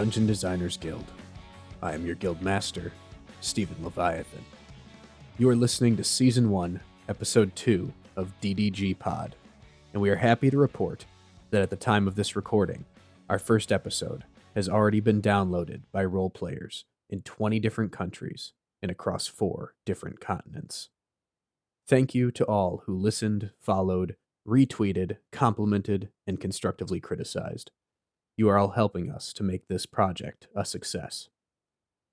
Dungeon Designers Guild. I am your guild master, Stephen Leviathan. You are listening to Season 1, Episode 2 of DDG Pod, and we are happy to report that at the time of this recording, our first episode has already been downloaded by role players in 20 different countries and across four different continents. Thank you to all who listened, followed, retweeted, complimented, and constructively criticized. You are all helping us to make this project a success.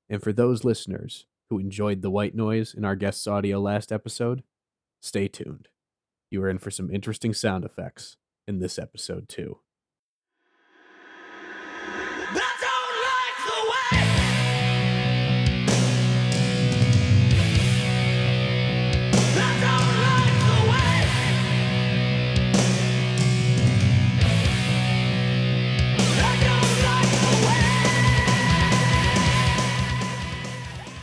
And for those listeners who enjoyed the white noise in our guest's audio last episode, stay tuned. You are in for some interesting sound effects in this episode, too.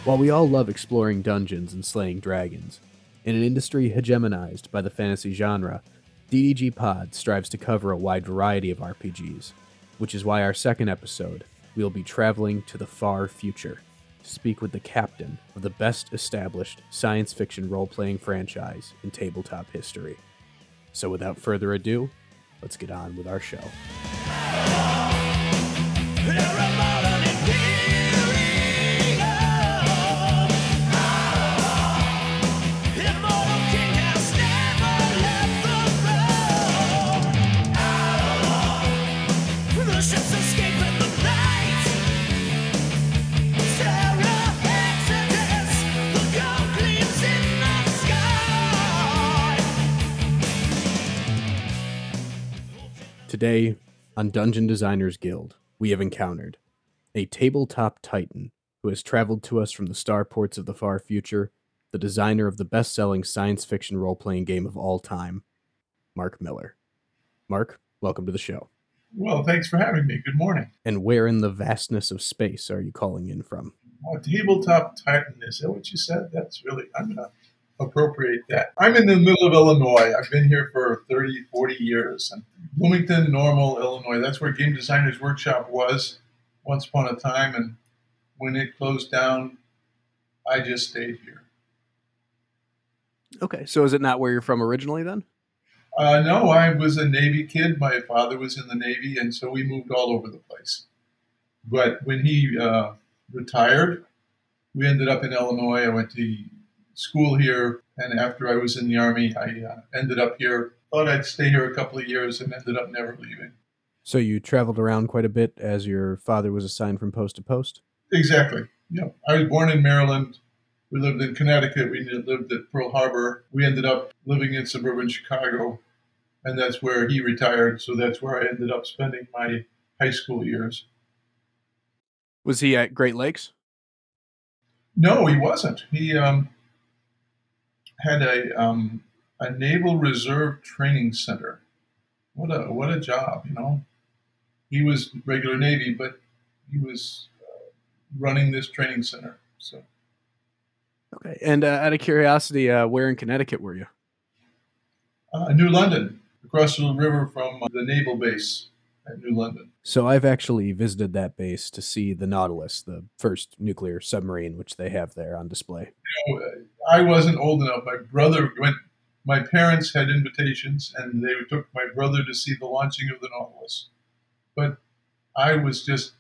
While we all love exploring dungeons and slaying dragons, in an industry hegemonized by the fantasy genre, DDG Pod strives to cover a wide variety of RPGs, which is why our second episode, we'll be traveling to the far future to speak with the captain of the best established science fiction role playing franchise in tabletop history. So, without further ado, let's get on with our show. Today, on Dungeon Designers Guild, we have encountered a tabletop titan who has traveled to us from the starports of the far future, the designer of the best selling science fiction role playing game of all time, Marc Miller. Marc, welcome to the show. Well, thanks for having me. Good morning. And where in the vastness of space are you calling in from? Oh, tabletop Titan, is that what you said? That's really, I'm going to appropriate that. I'm in the middle of Illinois. I've been here for 30, 40 years. I'm Bloomington, Normal, Illinois. That's where Game Designers Workshop was once upon a time. And when it closed down, I just stayed here. Okay, so is it not where you're from originally then? Uh, no, I was a Navy kid. My father was in the Navy, and so we moved all over the place. But when he uh, retired, we ended up in Illinois. I went to school here, and after I was in the Army, I uh, ended up here. Thought I'd stay here a couple of years, and ended up never leaving. So you traveled around quite a bit as your father was assigned from post to post? Exactly. Yeah, I was born in Maryland. We lived in Connecticut. We lived at Pearl Harbor. We ended up living in suburban Chicago, and that's where he retired. So that's where I ended up spending my high school years. Was he at Great Lakes? No, he wasn't. He um, had a um, a Naval Reserve Training Center. What a what a job, you know. He was regular Navy, but he was uh, running this training center. So Okay. And uh, out of curiosity, uh, where in Connecticut were you? uh, New London, across the river from uh, the naval base at New London. So I've actually visited that base to see the Nautilus, the first nuclear submarine which they have there on display. You know, I wasn't old enough. My brother went. My parents had invitations, and they took my brother to see the launching of the Nautilus. But I was just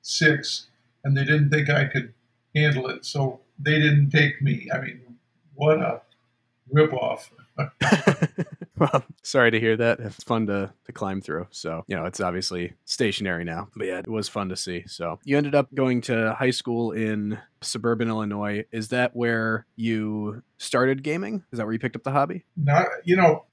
six, and they didn't think I could handle it, so they didn't take me. I mean, what a ripoff! sorry to hear that. It's fun to, to climb through. So, you know, it's obviously stationary now. But yeah, it was fun to see. So, you ended up going to high school in suburban Illinois. Is that where you started gaming? Is that where you picked up the hobby? Not, you know,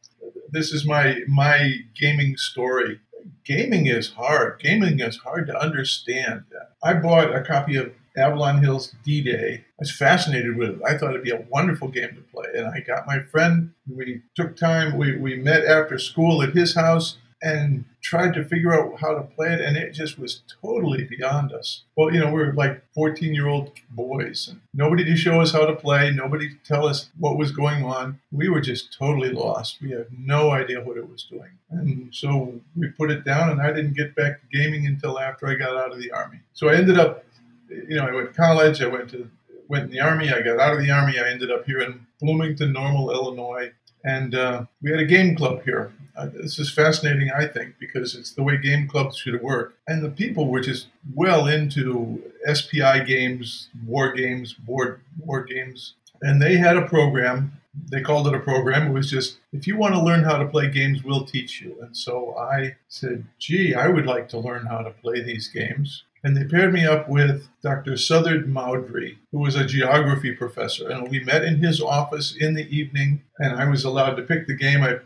this is my my gaming story. Gaming is hard. Gaming is hard to understand. I bought a copy of Avalon Hill's D Day. I was fascinated with it. I thought it'd be a wonderful game to play. And I got my friend, we took time, we, we met after school at his house. and tried to figure out how to play it, and it just was totally beyond us. Well, you know, we were like 14 year old boys, and nobody to show us how to play, nobody to tell us what was going on. We were just totally lost. We had no idea what it was doing. And so we put it down, and I didn't get back to gaming until after I got out of the Army. So I ended up, you know, I went to college, I went to went in the army. I got out of the army. I ended up here in Bloomington, Normal, Illinois, and uh, we had a game club here. Uh, this is fascinating, I think, because it's the way game clubs should work. And the people were just well into SPI games, war games, board war games, and they had a program. They called it a program. It was just, if you want to learn how to play games, we'll teach you. And so I said, gee, I would like to learn how to play these games. And they paired me up with Dr. Southard Mowdrey, who was a geography professor. And we met in his office in the evening, and I was allowed to pick the game. I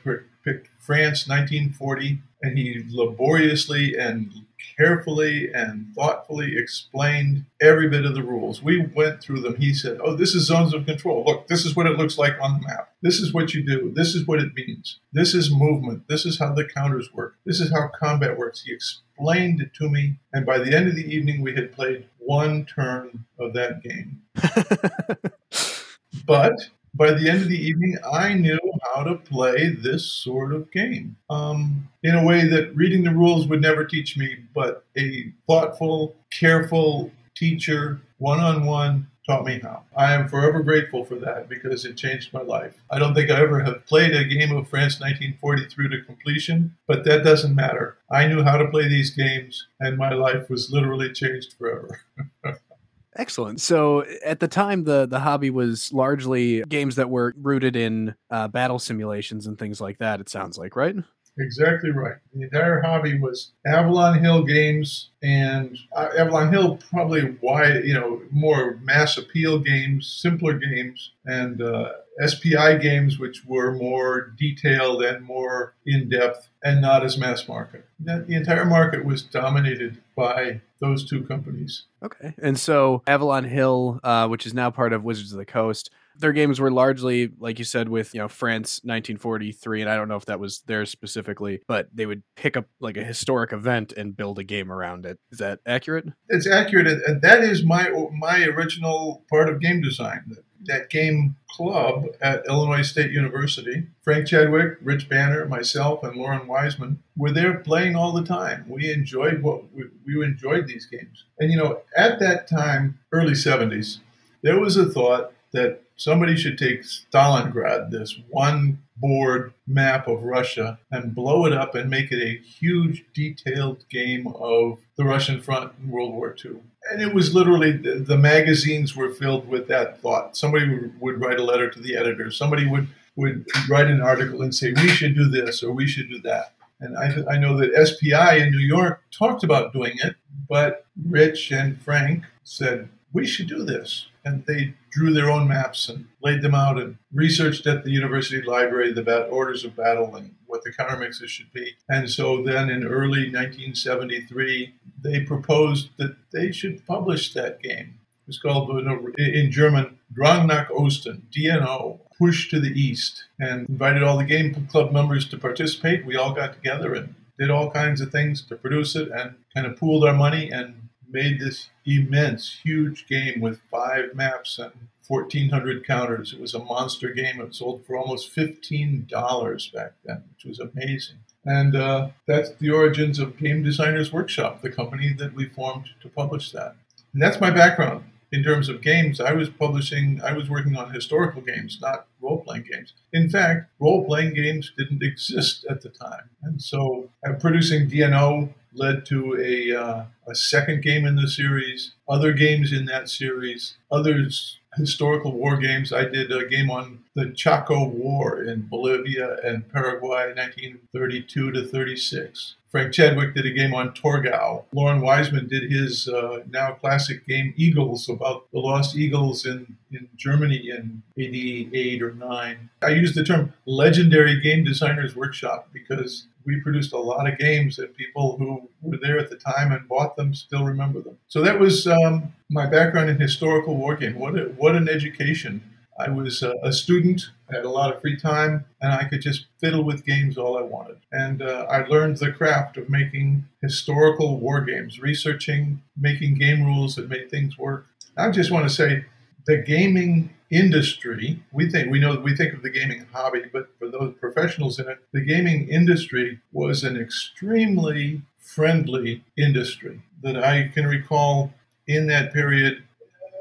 picked France 1940, and he laboriously and carefully and thoughtfully explained every bit of the rules. We went through them. He said, Oh, this is zones of control. Look, this is what it looks like on the map. This is what you do. This is what it means. This is movement. This is how the counters work. This is how combat works. He explained it to me. And by the end of the evening, we had played one turn of that game. but by the end of the evening, I knew how to play this sort of game um, in a way that reading the rules would never teach me, but a thoughtful, careful teacher, one on one, taught me how. I am forever grateful for that because it changed my life. I don't think I ever have played a game of France 1940 through to completion, but that doesn't matter. I knew how to play these games, and my life was literally changed forever. Excellent. So at the time, the the hobby was largely games that were rooted in uh, battle simulations and things like that. It sounds like, right? Exactly right. The entire hobby was Avalon Hill games, and uh, Avalon Hill probably wide, you know, more mass appeal games, simpler games, and uh, SPI games, which were more detailed and more in depth, and not as mass market. The entire market was dominated by those two companies. Okay. And so Avalon Hill, uh, which is now part of Wizards of the Coast, their games were largely, like you said, with you know France 1943, and I don't know if that was theirs specifically, but they would pick up like a historic event and build a game around it. Is that accurate? It's accurate, and that is my my original part of game design. That, game club at Illinois State University. Frank Chadwick, Rich Banner, myself, and Loren Wiseman were there playing all the time. We enjoyed what we, we enjoyed these games, and you know, at that time, early 70s, there was a thought that somebody should take Stalingrad, this one board map of Russia, and blow it up and make it a huge, detailed game of the Russian front in World War II. And it was literally the, the magazines were filled with that thought. Somebody would, would write a letter to the editor. Somebody would would write an article and say we should do this or we should do that. And I, I know that SPI in New York talked about doing it, but Rich and Frank said we should do this and they drew their own maps and laid them out and researched at the university library the bat- orders of battle and what the countermixes should be. And so then in early 1973, they proposed that they should publish that game. It was called uh, in German Drang nach Osten, DNO, Push to the East, and invited all the game club members to participate. We all got together and did all kinds of things to produce it and kind of pooled our money and made this immense, huge game with five maps and 1,400 counters. It was a monster game. It sold for almost $15 back then, which was amazing. And uh, that's the origins of Game Designers Workshop, the company that we formed to publish that. And that's my background in terms of games. I was publishing, I was working on historical games, not role playing games. In fact, role playing games didn't exist at the time. And so uh, producing DNO led to a, uh, a second game in the series, other games in that series, others historical war games. I did a game on the Chaco War in Bolivia and Paraguay, 1932 to 36. Frank Chadwick did a game on Torgau. Loren Wiseman did his uh, now classic game Eagles about the lost eagles in, in Germany in 88 or 9. I use the term legendary game designers workshop because we produced a lot of games and people who were there at the time and bought them still remember them. So that was um, my background in historical war game. What, a, what an education I was a, student, I had a lot of free time, and I could just fiddle with games all I wanted. And uh, I learned the craft of making historical war games, researching, making game rules that made things work. I just want to say the gaming industry, we think we know we think of the gaming hobby, but for those professionals in it, the gaming industry was an extremely friendly industry that I can recall in that period.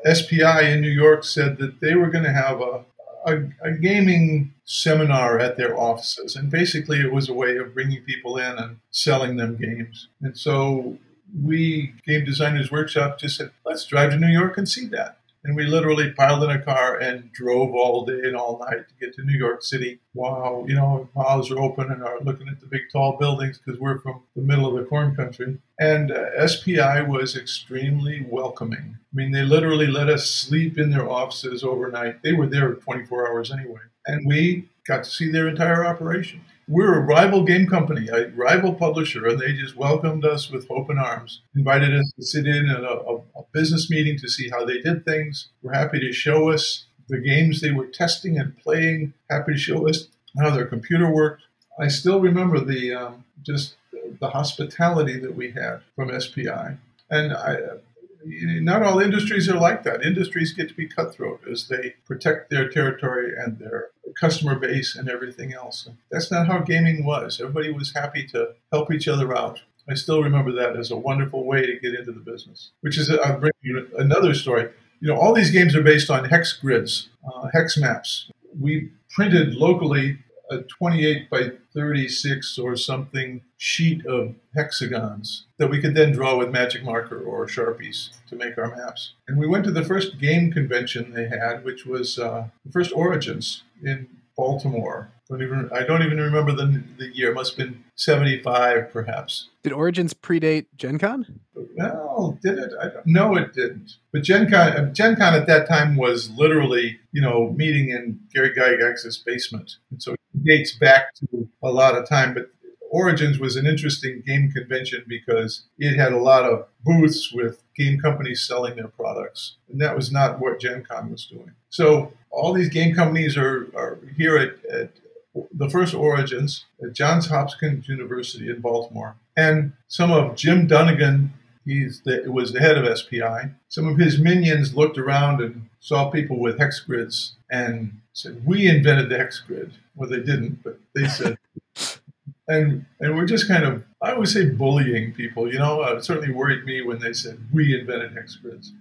SPI in New York said that they were going to have a, a, a gaming seminar at their offices. And basically, it was a way of bringing people in and selling them games. And so we, Game Designers Workshop, just said, let's drive to New York and see that. And we literally piled in a car and drove all day and all night to get to New York City. Wow, you know, mouths are open and are looking at the big tall buildings because we're from the middle of the corn country. And uh, SPI was extremely welcoming. I mean, they literally let us sleep in their offices overnight. They were there 24 hours anyway. And we got to see their entire operation. We're a rival game company, a rival publisher, and they just welcomed us with open arms, invited us to sit in at a, a, business meeting to see how they did things. We're happy to show us the games they were testing and playing, happy to show us how their computer worked. I still remember the um, just the hospitality that we had from SPI. And I, not all industries are like that. Industries get to be cutthroat as they protect their territory and their customer base and everything else. That's not how gaming was. Everybody was happy to help each other out. I still remember that as a wonderful way to get into the business. Which is, I'll bring you another story. You know, all these games are based on hex grids, uh, hex maps. We printed locally a 28 by 36 or something sheet of hexagons that we could then draw with magic marker or sharpies to make our maps. And we went to the first game convention they had, which was uh, the first Origins in Baltimore. Don't even, I don't even remember the, the year. It must have been 75, perhaps. Did Origins predate Gen Con? Well, did it? I don't, no, it didn't. But Gen Con, uh, Gen Con at that time was literally, you know, meeting in Gary Gygax's basement. And so it dates back to a lot of time. But Origins was an interesting game convention because it had a lot of booths with game companies selling their products. And that was not what Gen Con was doing. So all these game companies are, are here at, at the first Origins at Johns Hopkins University in Baltimore. And some of Jim Dunnigan, he's the, was the head of SPI. Some of his minions looked around and saw people with hex grids and said, "We invented the hex grid." Well, they didn't, but they said. and and we're just kind of I always say bullying people. You know, uh, it certainly worried me when they said we invented hex grids,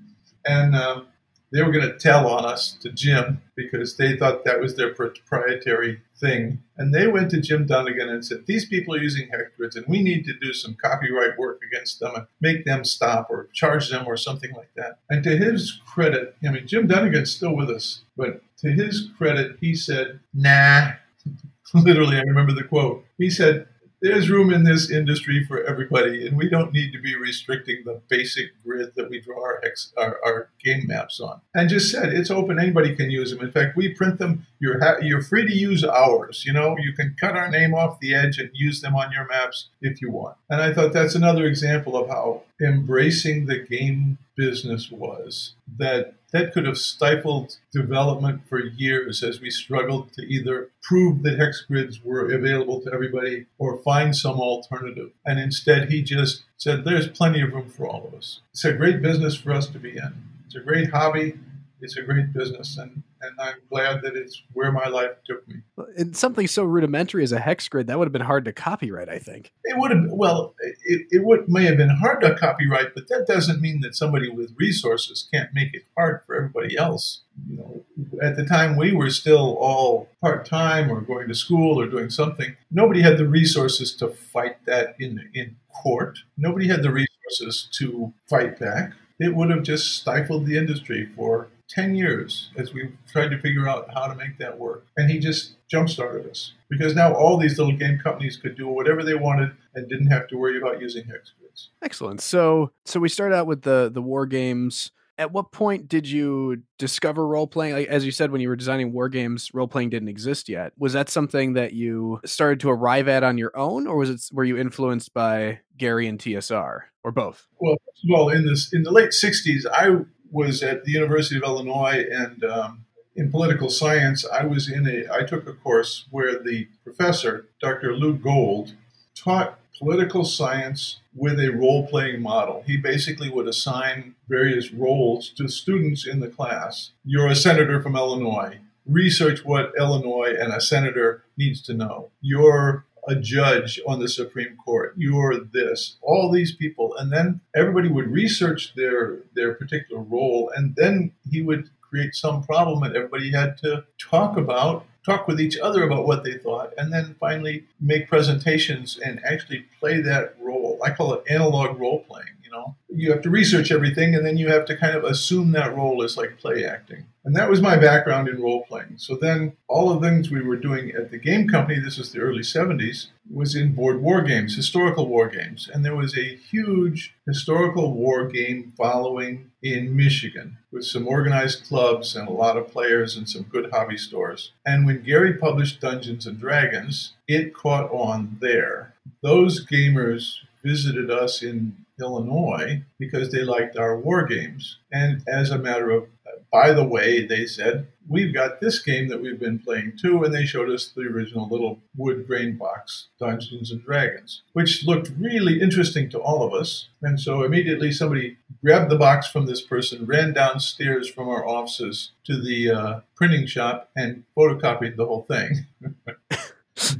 and um, they were going to tell on us to Jim because they thought that was their proprietary thing. And they went to Jim Dunnigan and said, These people are using grids and we need to do some copyright work against them and make them stop or charge them or something like that. And to his credit, I mean, Jim Dunnigan's still with us, but to his credit, he said, Nah. Literally, I remember the quote. He said, there's room in this industry for everybody, and we don't need to be restricting the basic grid that we draw our, our, our game maps on. And just said it's open; anybody can use them. In fact, we print them. You're ha- you're free to use ours. You know, you can cut our name off the edge and use them on your maps if you want. And I thought that's another example of how embracing the game business was that that could have stifled development for years as we struggled to either prove that hex grids were available to everybody or find some alternative. And instead, he just said, There's plenty of room for all of us. It's a great business for us to be in. It's a great hobby. It's a great business. And, and I'm glad that it's where my life took me. And something so rudimentary as a hex grid, that would have been hard to copyright, I think. It would have, well, it, it would, may have been hard to copyright, but that doesn't mean that somebody with resources can't make it hard for everybody else. You know, at the time we were still all part time or going to school or doing something. Nobody had the resources to fight that in in court. Nobody had the resources to fight back. It would have just stifled the industry for 10 years as we tried to figure out how to make that work. And he just jump started us because now all these little game companies could do whatever they wanted and didn't have to worry about using hex grids. Excellent. So so we start out with the the war games. At what point did you discover role playing? Like, as you said, when you were designing war games, role playing didn't exist yet. Was that something that you started to arrive at on your own, or was it were you influenced by Gary and TSR, or both? Well, well, in this in the late '60s, I was at the University of Illinois, and um, in political science, I was in a I took a course where the professor, Dr. Lou Gold, taught political science with a role playing model. He basically would assign various roles to students in the class. You're a senator from Illinois. Research what Illinois and a senator needs to know. You're a judge on the Supreme Court. You're this. All these people, and then everybody would research their their particular role, and then he would create some problem that everybody had to talk about talk with each other about what they thought, and then finally make presentations and actually play that role. I call it analog role playing. You know, you have to research everything, and then you have to kind of assume that role is like play acting. And that was my background in role playing. So then all the things we were doing at the game company, this was the early 70s, was in board war games, historical war games. And there was a huge historical war game following in Michigan with some organized clubs and a lot of players and some good hobby stores. And when Gary published Dungeons and Dragons, it caught on there. Those gamers visited us in Illinois because they liked our war games. And as a matter of by the way, they said, we've got this game that we've been playing too. And they showed us the original little wood grain box, Dungeons and Dragons, which looked really interesting to all of us. And so immediately somebody grabbed the box from this person, ran downstairs from our offices to the uh, printing shop, and photocopied the whole thing.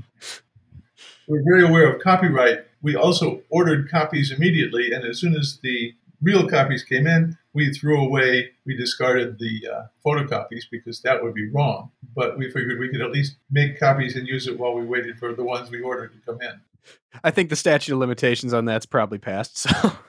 We're very aware of copyright. We also ordered copies immediately, and as soon as the real copies came in, we threw away, we discarded the uh, photocopies because that would be wrong. But we figured we could at least make copies and use it while we waited for the ones we ordered to come in. I think the statute of limitations on that's probably passed. So.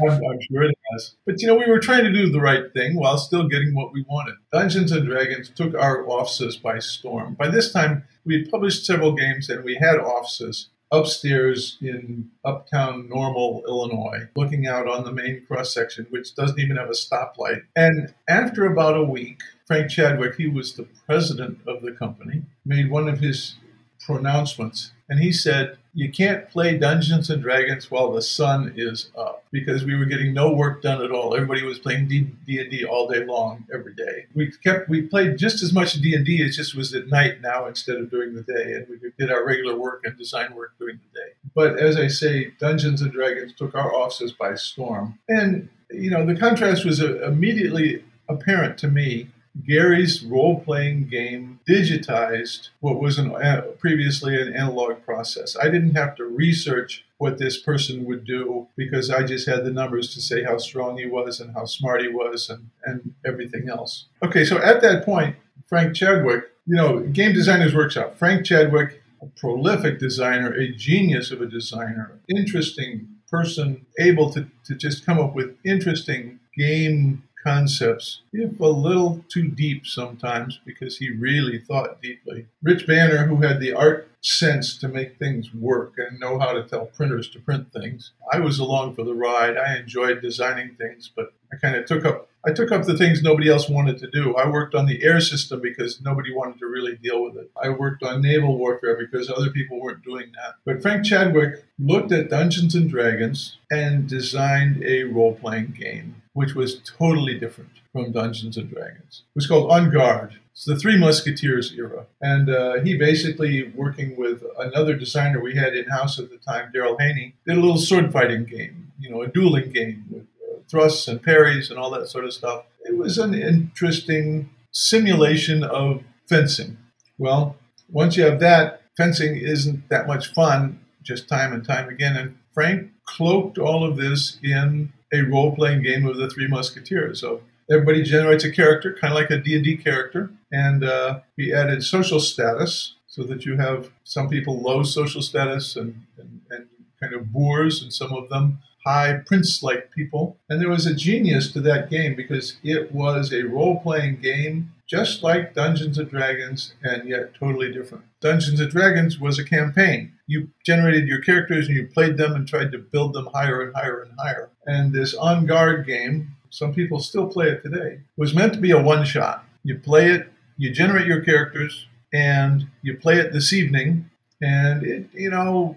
I'm, I'm, sure it has. But you know, we were trying to do the right thing while still getting what we wanted. Dungeons and Dragons took our offices by storm. By this time, we had published several games and we had offices upstairs in uptown Normal, Illinois, looking out on the main cross section, which doesn't even have a stoplight. And after about a week, Frank Chadwick, he was the president of the company, made one of his pronouncements. And he said, You can't play Dungeons and Dragons while the sun is up because we were getting no work done at all. Everybody was playing D&D all day long, every day. We kept we played just as much D&D. It just was at night now instead of during the day, and we did our regular work and design work during the day. But as I say, Dungeons and Dragons took our offices by storm, and you know the contrast was uh, immediately apparent to me Gary's role playing game digitized what was an, uh, previously an analog process. I didn't have to research what this person would do because I just had the numbers to say how strong he was and how smart he was and, and everything else. Okay, so at that point, Frank Chadwick, you know, Game Designers Workshop, Frank Chadwick, a prolific designer, a genius of a designer, interesting person, able to, to just come up with interesting game concepts, if a little too deep sometimes because he really thought deeply. Rich Banner, who had the art sense to make things work and know how to tell printers to print things. I was along for the ride. I enjoyed designing things, but I kind of took up I took up the things nobody else wanted to do. I worked on the air system because nobody wanted to really deal with it. I worked on naval warfare because other people weren't doing that. But Frank Chadwick looked at Dungeons and Dragons and designed a role-playing game which was totally different from Dungeons and Dragons. It was called En Garde. It's the Three Musketeers era. And uh, he basically, working with another designer we had in house at the time, Darryl Hany, did a little sword fighting game, you know, a dueling game with uh, thrusts and parries and all that sort of stuff. It was an interesting simulation of fencing. Well, once you have that, fencing isn't that much fun, just time and time again. And Frank cloaked all of this in a role-playing game of the Three Musketeers. So everybody generates a character, kind of like a D&D character, and uh, added social status so that you have some people low social status and, and, and kind of boors, and some of them high prince-like people. And there was a genius to that game because it was a role-playing game just like Dungeons and Dragons, and yet totally different. Dungeons and Dragons was a campaign. You generated your characters and you played them and tried to build them higher and higher and higher. And this En Garde game, some people still play it today, was meant to be a one shot. You play it, you generate your characters, and you play it this evening, and it, you know,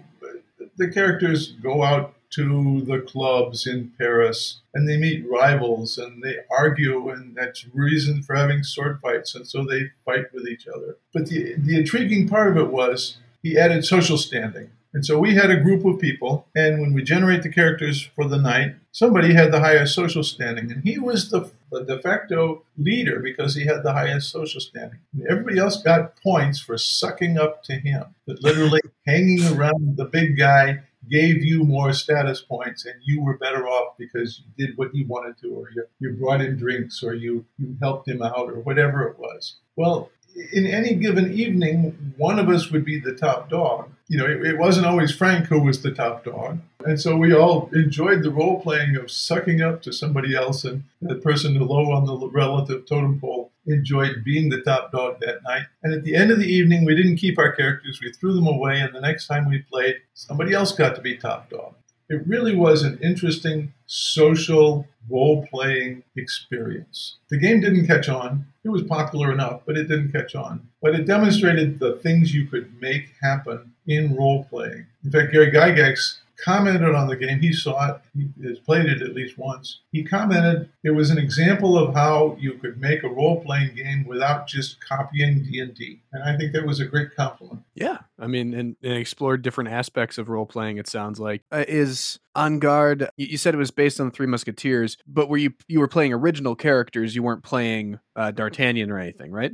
the characters go out to the clubs in Paris and they meet rivals and they argue, and that's reason for having sword fights. And so they fight with each other. But the, the intriguing part of it was he added social standing. And so we had a group of people, and when we generate the characters for the night, somebody had the highest social standing, and he was the, the de facto leader because he had the highest social standing. And everybody else got points for sucking up to him, that literally hanging around the big guy gave you more status points and you were better off because you did what he wanted to or you, you brought him drinks or you, you helped him out or whatever it was. Well in any given evening one of us would be the top dog you know it, it wasn't always frank who was the top dog and so we all enjoyed the role playing of sucking up to somebody else and the person low on the relative totem pole enjoyed being the top dog that night. And at the end of the evening, we didn't keep our characters, we threw them away, and the next time we played, somebody else got to be top dog. It really was an interesting social role playing experience. The game didn't catch on. It was popular enough, but it didn't catch on. But it demonstrated the things you could make happen in role playing. In fact, Gary Gygax commented on the game. He saw it. He has played it at least once. He commented it was an example of how you could make a role-playing game without just copying D&D. And I think that was a great compliment. Yeah, I mean, and, and explored different aspects of role playing. It sounds like uh, is En Garde. You, you said it was based on the Three Musketeers, but were you you were playing original characters? You weren't playing uh, D'Artagnan or anything, right?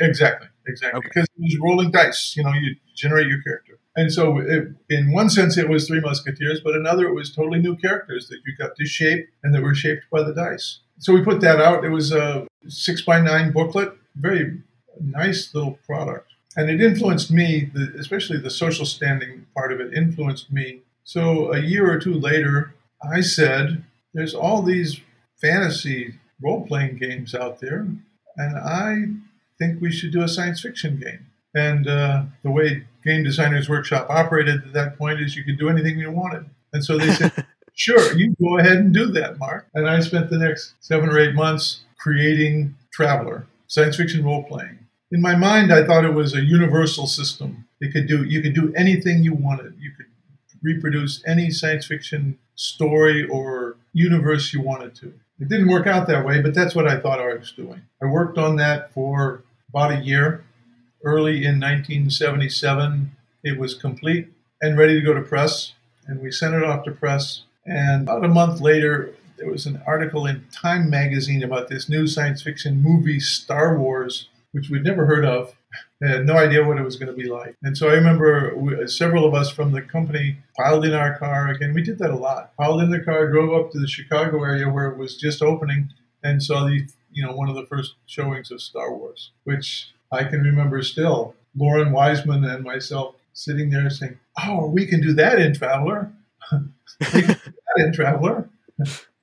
Exactly, exactly. Okay. Because it was rolling dice. You know, you generate your character. And so, it, in one sense, it was Three Musketeers, but another, it was totally new characters that you got to shape and that were shaped by the dice. So we put that out. It was a six by nine booklet, very nice little product. And it influenced me, the, especially the social standing part of it influenced me. So a year or two later, I said, There's all these fantasy role playing games out there, and I think we should do a science fiction game. And uh, the way Game Designers Workshop operated at that point is you could do anything you wanted. And so they said, sure, you go ahead and do that, Marc. And I spent the next seven or eight months creating Traveller, science fiction role playing. In my mind, I thought it was a universal system. It could do you could do anything you wanted. You could reproduce any science fiction story or universe you wanted to. It didn't work out that way, but that's what I thought I was doing. I worked on that for about a year. Early in 1977, it was complete and ready to go to press, and we sent it off to press. And about a month later, there was an article in Time magazine about this new science fiction movie, Star Wars, which we'd never heard of. I had no idea what it was going to be like. And so I remember we, uh, several of us from the company piled in our car. Again, we did that a lot. Piled in the car, drove up to the Chicago area where it was just opening, and saw the you know one of the first showings of Star Wars, which I can remember still. Loren Wiseman and myself sitting there saying, "Oh, we can do that in Traveller. that in Traveller.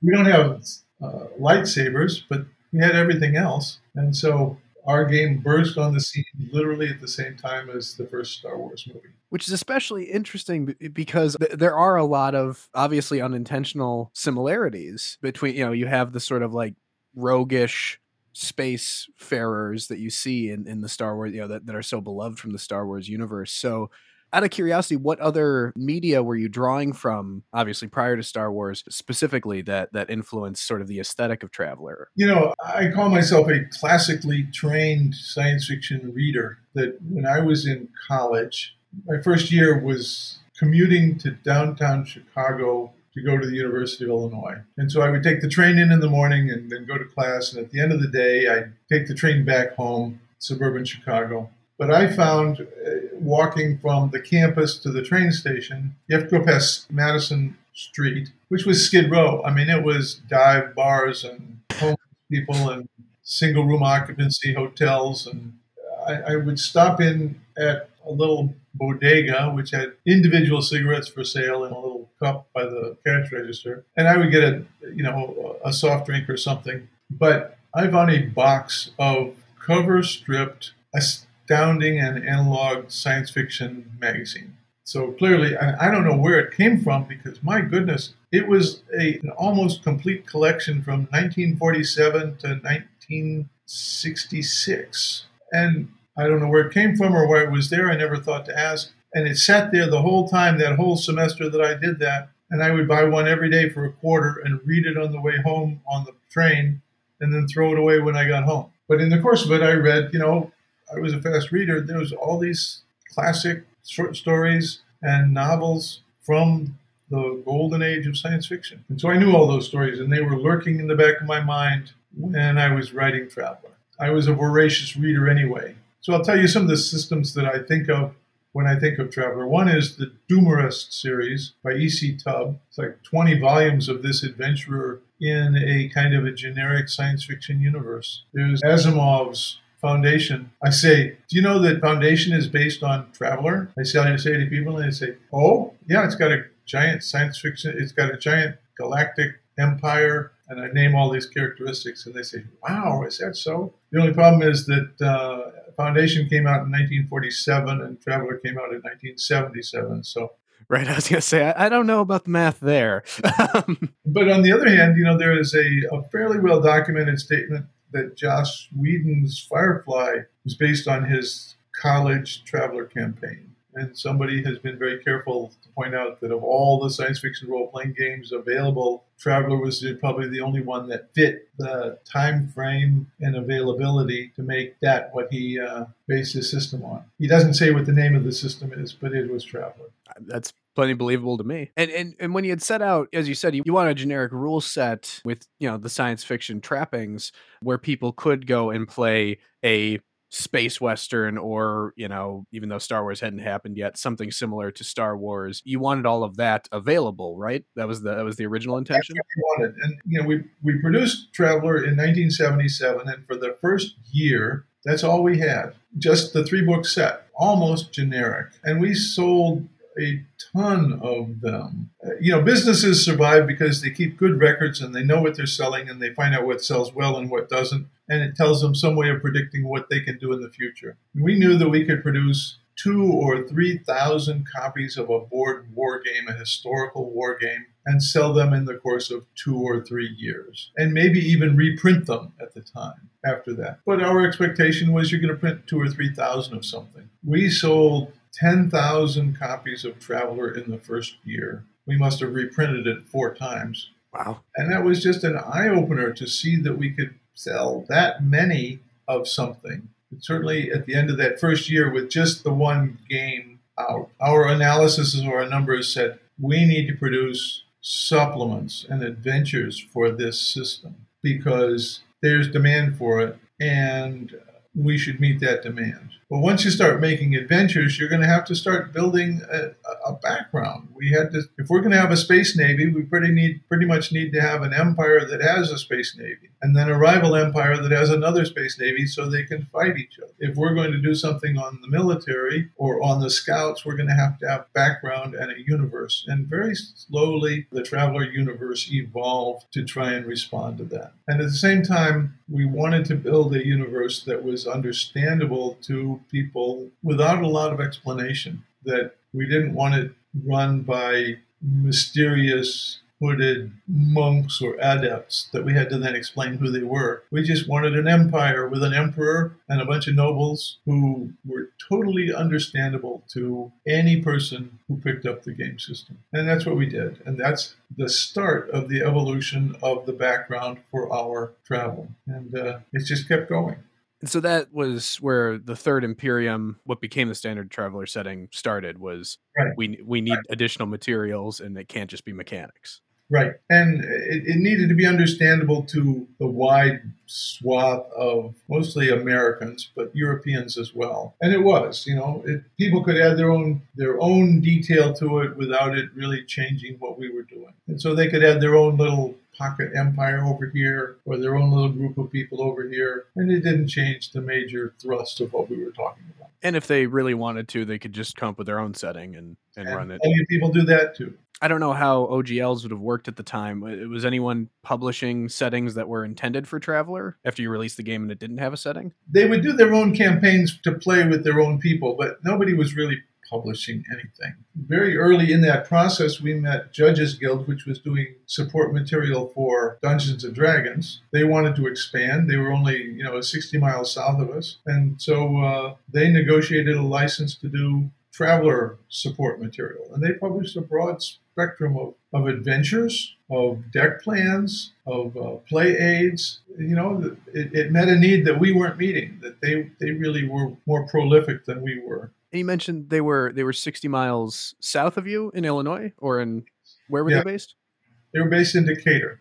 We don't have uh, lightsabers, but we had everything else." And so our game burst on the scene literally at the same time as the first Star Wars movie. which is especially interesting because th- there are a lot of obviously unintentional similarities between you know you have the sort of like roguish space farers that you see in, in the Star Wars you know that, that are so beloved from the Star Wars universe so out of curiosity what other media were you drawing from obviously prior to Star Wars specifically that that influenced sort of the aesthetic of Traveller You know, I call myself a classically trained science fiction reader. That when I was in college, my first year was commuting to downtown Chicago to go to the University of Illinois. And so I would take the train in in the morning and then go to class. And at the end of the day, I'd take the train back home, suburban Chicago. But I found uh, walking from the campus to the train station, you have to go past Madison Street, which was Skid Row. I mean, it was dive bars and homeless people and single room occupancy hotels. And I, I would stop in at a little bodega, which had individual cigarettes for sale in a little cup by the cash register. And I would get a, you know, a soft drink or something. But I found a box of cover stripped, astounding and analog science fiction magazine. So clearly, I don't know where it came from because my goodness, it was a, an almost complete collection from 1947 to 1966. And I don't know where it came from or why it was there. I never thought to ask. And it sat there the whole time, that whole semester that I did that. and I would buy one every day for a quarter and read it on the way home on the train, and then throw it away when I got home. But in the course of it, I read, you know, I was a fast reader. There was all these classic short stories and novels from the golden age of science fiction. And so I knew all those stories, and they were lurking in the back of my mind when I was writing Traveller. I was a voracious reader anyway. So I'll tell you some of the systems that I think of when I think of Traveller. One is the Dumarest series by E.C. Tubb. It's like 20 volumes of this adventurer in a kind of a generic science fiction universe. There's Asimov's Foundation. I say, do you know that Foundation is based on Traveller? I say, I say to people, and they say, oh, yeah, it's got a giant science fiction, it's got a giant galactic empire, and I name all these characteristics, and they say, wow, is that so? The only problem is that uh, Foundation came out in 1947 and Traveller came out in 1977. So Right. I was going to say, I, I don't know about the math there. But on the other hand, you know, there is a, a fairly well documented statement that Joss Whedon's Firefly was based on his college traveller campaign. And somebody has been very careful to point out that of all the science fiction role playing games available, Traveller was probably the only one that fit the time frame and availability to make that what he uh, based his system on. He doesn't say what the name of the system is, but it was Traveller. That's plenty believable to me. And and and when you had set out, as you said, you, you want a generic rule set with you know the science fiction trappings where people could go and play a space western or you know even though star wars hadn't happened yet something similar to star wars you wanted all of that available right that was the that was the original intention That's what we wanted. And you know, we we produced Traveller in 1977, and for the first year, that's all we had. Just the three book set, almost generic, and we sold a ton of them. Uh, You know, businesses survive because they keep good records and they know what they're selling and they find out what sells well and what doesn't, and it tells them some way of predicting what they can do in the future. We knew that we could produce two or three thousand copies of a board war game, a historical war game, and sell them in the course of two or three years, and maybe even reprint them at the time after that. But our expectation was you're going to print two or three thousand of something. We sold 10,000 copies of Traveller in the first year. We must have reprinted it four times. wow And that was just an eye opener to see that we could sell that many of something. Certainly at the end of that first year, with just the one game out, our analysis of our numbers said we need to produce supplements and adventures for this system because there's demand for it and we should meet that demand. But once you start making adventures, you're going to have to start building a, a background. We had to, if we're going to have a space navy, we pretty need, pretty much need to have an empire that has a space navy, and then a rival empire that has another space navy, so they can fight each other. If we're going to do something on the military or on the scouts, we're going to have to have background and a universe. And very slowly, the Traveller universe evolved to try and respond to that. And at the same time, we wanted to build a universe that was understandable to people without a lot of explanation. That we didn't want it run by mysterious hooded monks or adepts that we had to then explain who they were. We just wanted an empire with an emperor and a bunch of nobles who were totally understandable to any person who picked up the game system. And that's what we did. And that's the start of the evolution of the background for our travel. And uh, it's just kept going. And so that was where the third Imperium, what became the standard traveller setting, started. Was Right. we we need additional materials, and it can't just be mechanics. Right. And it, it needed to be understandable to the wide swath of mostly Americans, but Europeans as well. And it was, you know, it, people could add their own their own detail to it without it really changing what we were doing. And so they could add their own little pocket empire over here or their own little group of people over here. And it didn't change the major thrust of what we were talking about. And if they really wanted to, they could just come up with their own setting and and run it. of people do that too. I don't know how OGLs would have worked at the time. Uh, Was anyone publishing settings that were intended for Traveller after you released the game and it didn't have a setting? they would do their own campaigns to play with their own people, but nobody was really publishing anything. Very early in that process, we met Judges Guild, which was doing support material for Dungeons and Dragons. They wanted to expand. They were only, you know, 60 miles south of us. And so uh, they negotiated a license to do traveller support material. And they published a broad spectrum of, of adventures, of deck plans, of uh, play aids. You know, it, it met a need that we weren't meeting, that they, they really were more prolific than we were. And you mentioned they were they were 60 miles south of you in Illinois or in where were Yeah. they based? They were based in Decatur.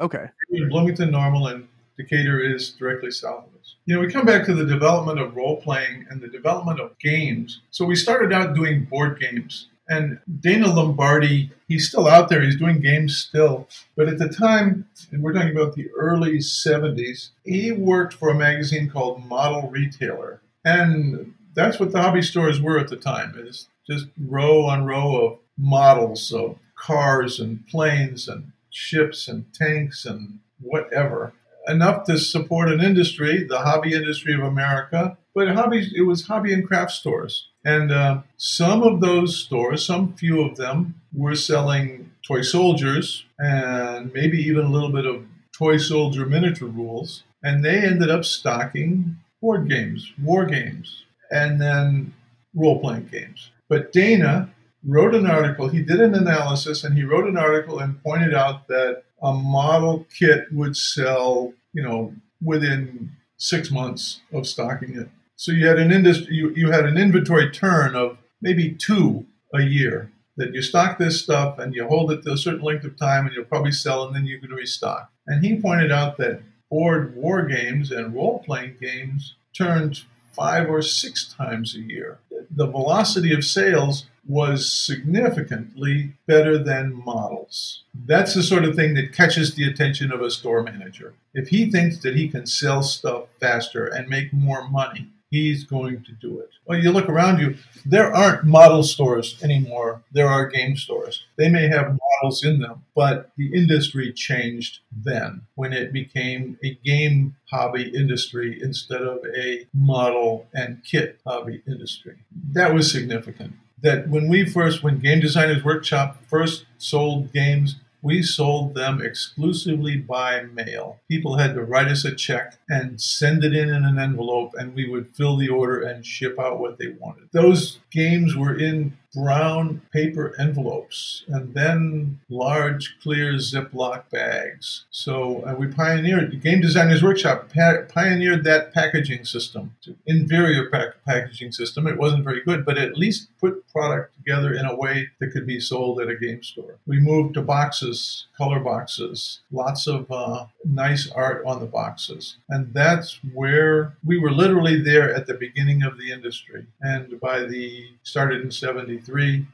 Okay. in Bloomington Normal and Decatur is directly south of us. You know, we come back to the development of role playing and the development of games. So we started out doing board games. And Dana Lombardi, he's still out there, he's doing games still. But at the time, and we're talking about the early 70s, he worked for a magazine called Model Retailer. And that's what the hobby stores were at the time. It's just row on row of models of cars and planes and ships and tanks and whatever. Enough to support an industry, the hobby industry of America, but hobbies, it was hobby and craft stores. And uh, some of those stores, some few of them, were selling toy soldiers and maybe even a little bit of toy soldier miniature rules. And they ended up stocking board games, war games, and then role playing games. But Dana wrote an article, he did an analysis, and he wrote an article and pointed out that a model kit would sell, you know, within six months of stocking it. So you had an industry, you, you had an inventory turn of maybe two a year. That you stock this stuff and you hold it to a certain length of time and you'll probably sell and then you can restock. And he pointed out that board war games and role playing games turned five or six times a year. The velocity of sales was significantly better than models. That's the sort of thing that catches the attention of a store manager. If he thinks that he can sell stuff faster and make more money, he's going to do it. Well, you look around you, there aren't model stores anymore. There are game stores. They may have models in them, but the industry changed then when it became a game hobby industry instead of a model and kit hobby industry. That was significant. That when we first, when Game Designers Workshop first sold games, we sold them exclusively by mail. People had to write us a check and send it in in an envelope, and we would fill the order and ship out what they wanted. Those games were in brown paper envelopes and then large clear Ziploc bags. So uh, we pioneered, the Game Designers Workshop pa- pioneered that packaging system, inferior pack- packaging system. It wasn't very good, but at least put product together in a way that could be sold at a game store. We moved to boxes, color boxes, lots of uh, nice art on the boxes. And that's where we were literally there at the beginning of the industry. And by the, started in 73,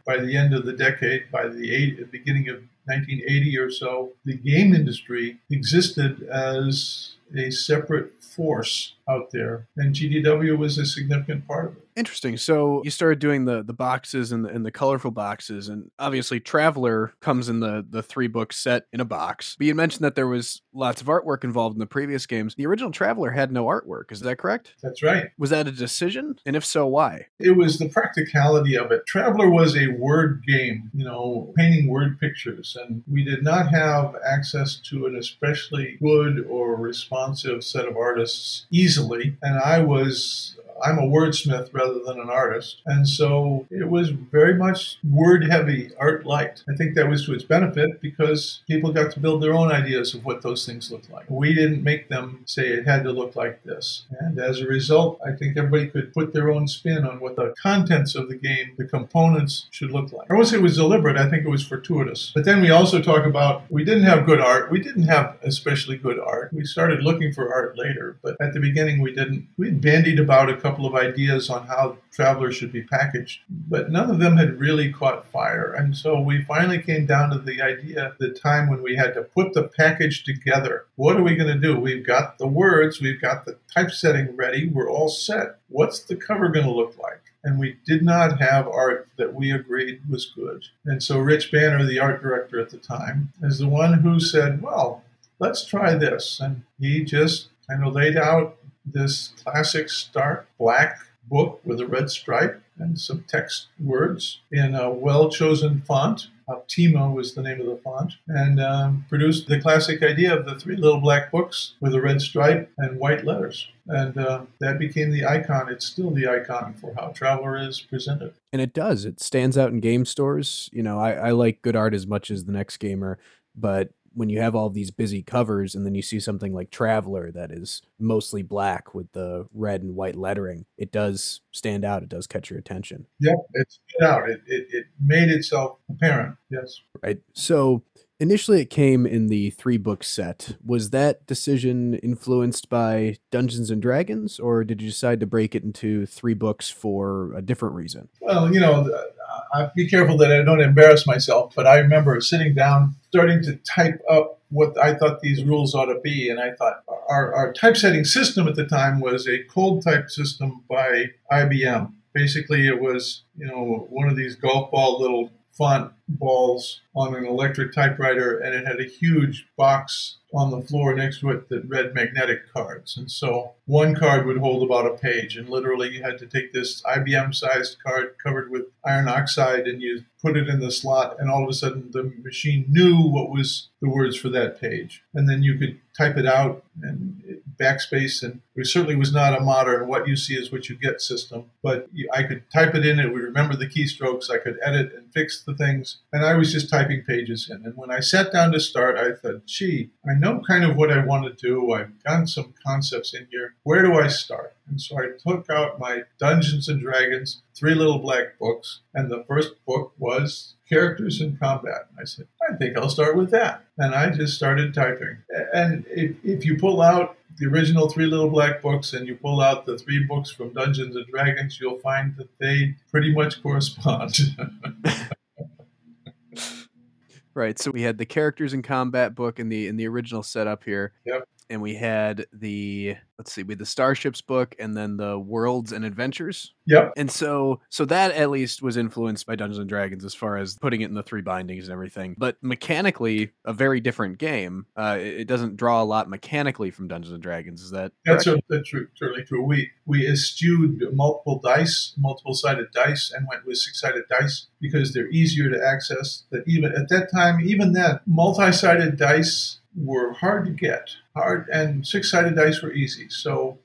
by the end of the decade, by the beginning of 1980 or so, the game industry existed as a separate force out there, and GDW was a significant part of it. Interesting. So you started doing the the boxes and the, and the colorful boxes, and obviously Traveller comes in the the three book set in a box. But you mentioned that there was lots of artwork involved in the previous games. The original Traveller had no artwork. Is that correct? That's right. Was that a decision? And if so, why? It was the practicality of it. Traveller was a word game, you know, painting word pictures, and we did not have access to an especially good or responsive set of artists easily. And I was I'm a wordsmith rather than an artist. And so it was very much word heavy, art light. I think that was to its benefit because people got to build their own ideas of what those things looked like. We didn't make them say it had to look like this. And as a result, I think everybody could put their own spin on what the contents of the game, the components should look like. I won't say it was deliberate, I think it was fortuitous. But then we also talk about we didn't have good art. We didn't have especially good art. We started looking for art later, but at the beginning we didn't. We bandied about a couple of ideas on how travellers should be packaged, but none of them had really caught fire. And so we finally came down to the idea, the time when we had to put the package together. What are we going to do? We've got the words, we've got the typesetting ready, we're all set. What's the cover going to look like? and we did not have art that we agreed was good. And so Rich Banner, the art director at the time, is the one who said, Well, let's try this. And he just kind of laid out this classic stark black book with a red stripe and some text words in a well chosen font. Optima was the name of the font, and um, produced the classic idea of the three little black books with a red stripe and white letters. And uh, that became the icon. It's still the icon for how Traveller is presented. And it does. It stands out in game stores. You know, I, I like good art as much as the next gamer, but when you have all these busy covers and then you see something like Traveller that is mostly black with the red and white lettering, it does stand out. It does catch your attention. Yep, it stood out. It, it, it made itself apparent. Yes. Right. So initially it came in the three book set. Was that decision influenced by Dungeons and Dragons, or did you decide to break it into three books for a different reason? Well, you know, I be careful that I don't embarrass myself, but I remember sitting down, starting to type up what I thought these rules ought to be, and I thought our, our typesetting system at the time was a cold type system by IBM. Basically, it was you know one of these golf ball little font balls on an electric typewriter, and it had a huge box on the floor next to it that read magnetic cards. And so one card would hold about a page, and literally you had to take this IBM sized card covered with iron oxide and you put it in the slot, and all of a sudden the machine knew what was the words for that page. And then you could type it out and backspace, and it certainly was not a modern what you see is what you get system, but I could type it in, it would remember the keystrokes, I could edit and fix the things, and I was just typing pages in. And when I sat down to start, I thought, gee, I know kind of what I want to do. I've got some concepts in here. Where do I start? And so I took out my Dungeons and Dragons three little black books, and the first book was Characters in Combat. And I said, I think I'll start with that. And I just started typing. And if, if you pull out the original three little black books and you pull out the three books from Dungeons and Dragons, you'll find that they pretty much correspond. Right. So we had the characters in combat book in the in the original setup here. Yep. And we had the let's see, we had the starships book and then the worlds and adventures. yep. And so so that at least was influenced by Dungeons and Dragons as far as putting it in the three bindings and everything. But mechanically a very different game. Uh it, it doesn't draw a lot mechanically from Dungeons and Dragons. Is that That's, cer- that's true, certainly true. We we eschewed multiple dice, multiple sided dice, and went with six sided dice because they're easier to access. That even at that time, even then, multi sided dice were hard to get, hard, and six sided dice were easy. So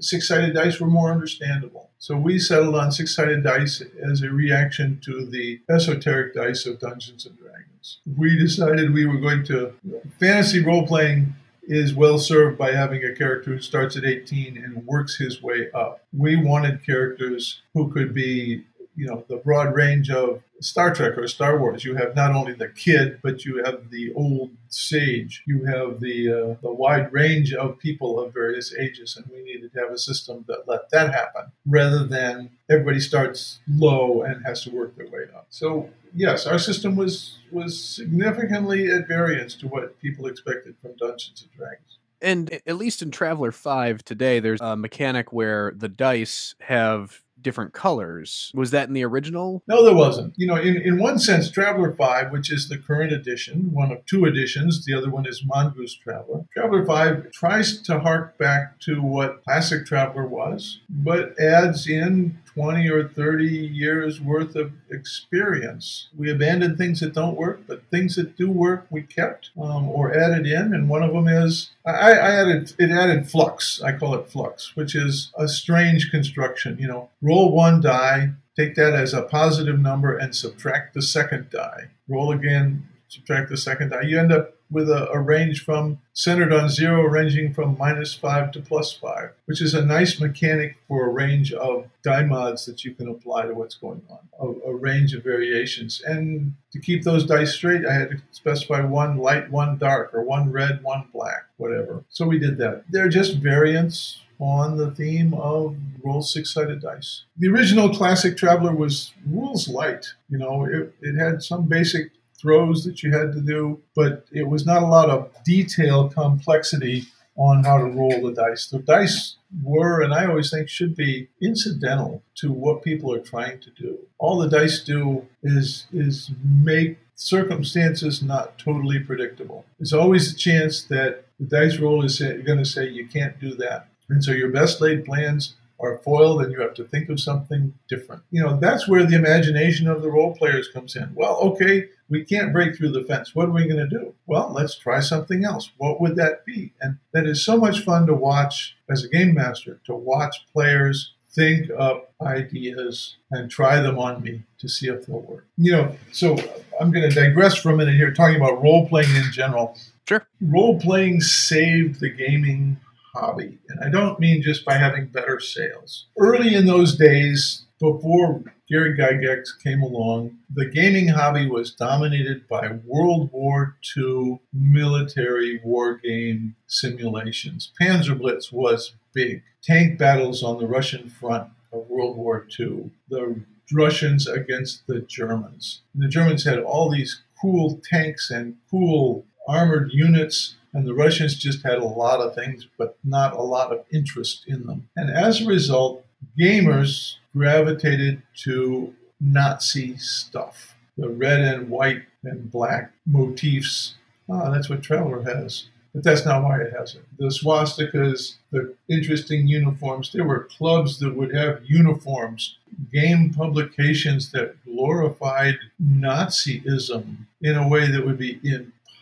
six sided dice were more understandable. So we settled on six sided dice as a reaction to the esoteric dice of Dungeons and Dragons. We decided we were going to fantasy role playing is well served by having a character who starts at 18 and works his way up. We wanted characters who could be, you know, the broad range of Star Trek or Star Wars. You have not only the kid, but you have the old sage. You have the uh, the wide range of people of various ages, and we needed to have a system that let that happen, rather than everybody starts low and has to work their way up. So yes, our system was was significantly at variance to what people expected from Dungeons and Dragons. And at least in Traveller 5 today, there's a mechanic where the dice have different colors. Was that in the original? No, there wasn't. You know, in, in one sense, Traveller 5, which is the current edition, one of two editions, the other one is Mongoose Traveller. Traveller 5 tries to hark back to what classic Traveller was, but adds in 20 or 30 years worth of experience. We abandoned things that don't work, but things that do work we kept um, or added in. And one of them is I, I added it added flux. I call it flux, which is a strange construction. You know, roll one die, take that as a positive number, and subtract the second die. Roll again, subtract the second die. You end up with a, a range from centered on zero, ranging from minus five to plus five, which is a nice mechanic for a range of die mods that you can apply to what's going on, a, a range of variations. And to keep those dice straight, I had to specify one light, one dark, or one red, one black, whatever. So we did that. They're just variants on the theme of roll six-sided dice. The original classic Traveller was rules light. You know, it, it had some basic throws that you had to do, but it was not a lot of detail complexity on how to roll the dice. The dice were, and I always think should be, incidental to what people are trying to do. All the dice do is is make circumstances not totally predictable. There's always a chance that the dice roll is going to say you can't do that, and so your best laid plans are foiled and you have to think of something different. You know, that's where the imagination of the role players comes in. Well, okay, we can't break through the fence. What are we going to do? Well, let's try something else. What would that be? And that is so much fun to watch as a game master, to watch players think up ideas and try them on me to see if they'll work. You know, so I'm going to digress for a minute here, talking about role playing in general. Sure. Role playing saved the gaming hobby. And I don't mean just by having better sales. Early in those days, before Gary Gygax came along, the gaming hobby was dominated by World War II military war game simulations. Panzer Blitz was big. Tank battles on the Russian front of World War II. The Russians against the Germans. The Germans had all these cool tanks and cool armored units, and the Russians just had a lot of things, but not a lot of interest in them. And as a result, gamers gravitated to Nazi stuff. The red and white and black motifs. Ah, that's what Traveller has. But that's not why it has it. The swastikas, the interesting uniforms, there were clubs that would have uniforms, game publications that glorified Nazism in a way that would be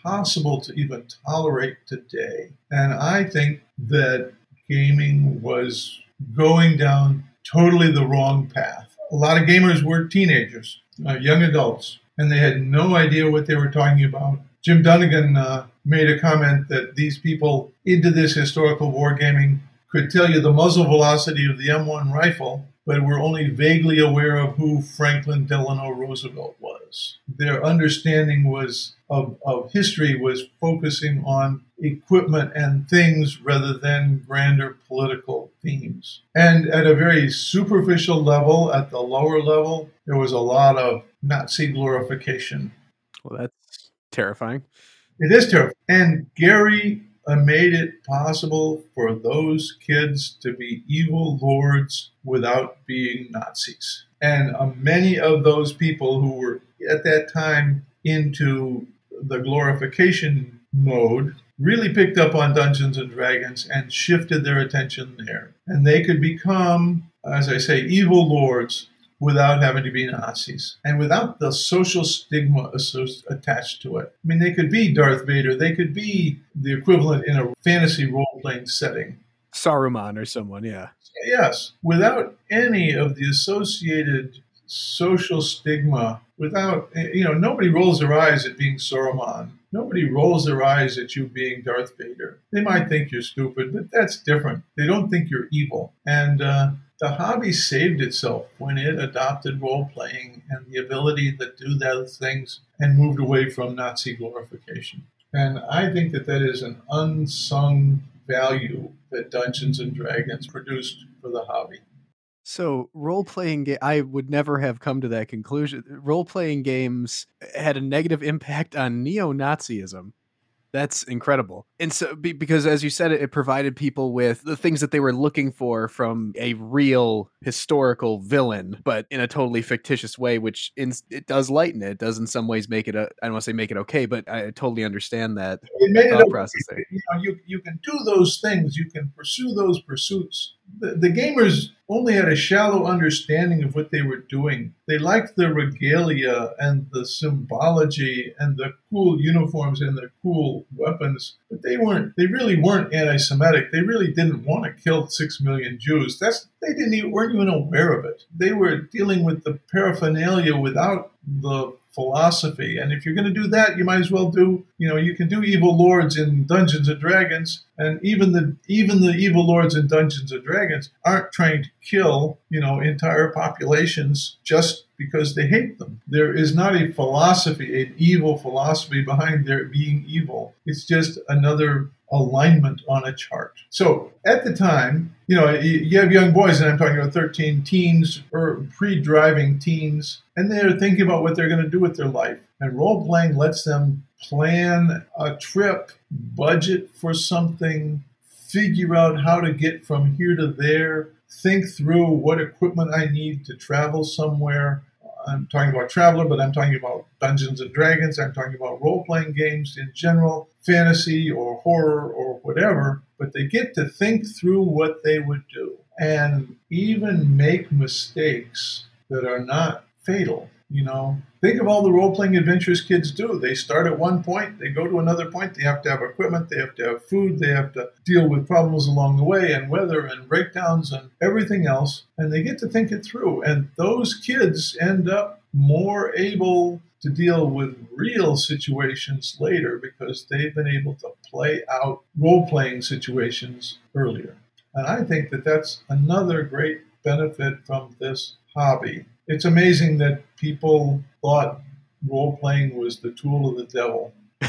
impossible to even tolerate today. And I think that gaming was going down totally the wrong path. A lot of gamers were teenagers, uh, young adults, and they had no idea what they were talking about. Jim Dunnigan uh, made a comment that these people into this historical wargaming could tell you the muzzle velocity of the M1 rifle, but were only vaguely aware of who Franklin Delano Roosevelt was. Their understanding was of, of history was focusing on equipment and things rather than grander political themes. And at a very superficial level, at the lower level, there was a lot of Nazi glorification. Well, that's terrifying. It is terrifying. And Gary uh, made it possible for those kids to be evil lords without being Nazis. And uh, many of those people who were at that time into the glorification mode really picked up on Dungeons and Dragons and shifted their attention there. And they could become, as I say, evil lords without having to be Nazis and without the social stigma attached to it. I mean, they could be Darth Vader, they could be the equivalent in a fantasy role playing setting. Saruman or someone, yeah. Yes, without any of the associated social stigma, without, you know, nobody rolls their eyes at being Saruman. Nobody rolls their eyes at you being Darth Vader. They might think you're stupid, but that's different. They don't think you're evil. And uh, the hobby saved itself when it adopted role playing and the ability to do those things and moved away from Nazi glorification. And I think that that is an unsung value that Dungeons and Dragons produced for the hobby. So role playing ga- I would never have come to that conclusion. Role playing games had a negative impact on neo-Nazism. That's incredible. And so because as you said it, it provided people with the things that they were looking for from a real historical villain, but in a totally fictitious way which in, it does lighten it. It does in some ways make it a I don't want to say make it okay, but I totally understand that It made it okay. you know, you, you can do those things, you can pursue those pursuits. The, the gamers only had a shallow understanding of what they were doing. They liked the regalia and the symbology and the cool uniforms and the cool weapons, but they weren't. They really weren't anti-Semitic. They really didn't want to kill six million Jews. That's they didn't even, weren't even aware of it. They were dealing with the paraphernalia without the philosophy. And if you're going to do that, you might as well do, you know, you can do evil lords in Dungeons and Dragons, and even the even the evil lords in Dungeons and Dragons aren't trying to kill, you know, entire populations just because they hate them. There is not a philosophy, an evil philosophy behind their being evil. It's just another alignment on a chart. So at the time, you know, you have young boys, and I'm talking about 13 teens or pre driving teens, and they're thinking about what they're going to do with their life. And role playing lets them plan a trip, budget for something, figure out how to get from here to there, think through what equipment I need to travel somewhere. I'm talking about Traveller, but I'm talking about Dungeons and Dragons. I'm talking about role playing games in general, fantasy or horror or whatever. But they get to think through what they would do. and even make mistakes that are not fatal. You know, think of all the role playing adventures kids do. They start at one point, they go to another point, they have to have equipment, they have to have food, they have to deal with problems along the way and weather and breakdowns and everything else. And they get to think it through. And those kids end up more able to deal with real situations later because they've been able to play out role playing situations earlier. And I think that that's another great benefit from this hobby. It's amazing that people thought role playing was the tool of the devil.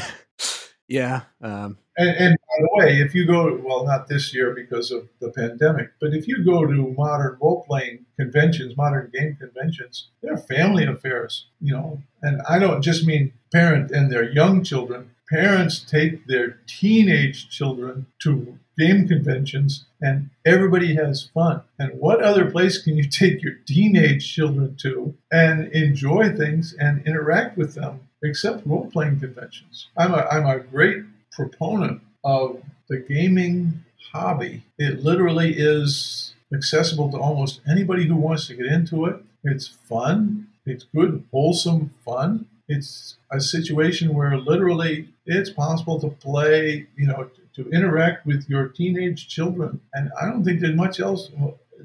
Yeah. Um, And, and by the way, if you go, well, not this year because of the pandemic, but if you go to modern role playing conventions, modern game conventions, they're family affairs, you know. And I don't just mean parent and their young children. Parents take their teenage children to game conventions and everybody has fun. And what other place can you take your teenage children to and enjoy things and interact with them except role playing conventions? I'm a, I'm a great proponent of the gaming hobby. It literally is accessible to almost anybody who wants to get into it. It's fun, it's good, wholesome fun. It's a situation where literally it's possible to play, you know, to interact with your teenage children. And I don't think there's much else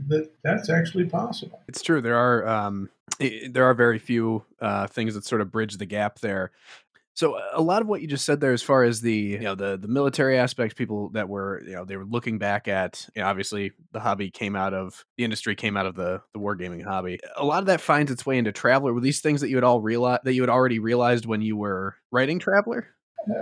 that that's actually possible. it's true. There are um, there are very few uh, things that sort of bridge the gap there. So a lot of what you just said there, as far as the you know the the military aspects, people that were you know they were looking back at you know, obviously the hobby came out of the industry came out of the the wargaming hobby. A lot of that finds its way into Traveller. Were these things that you had all realized that you had already realized when you were writing Traveller?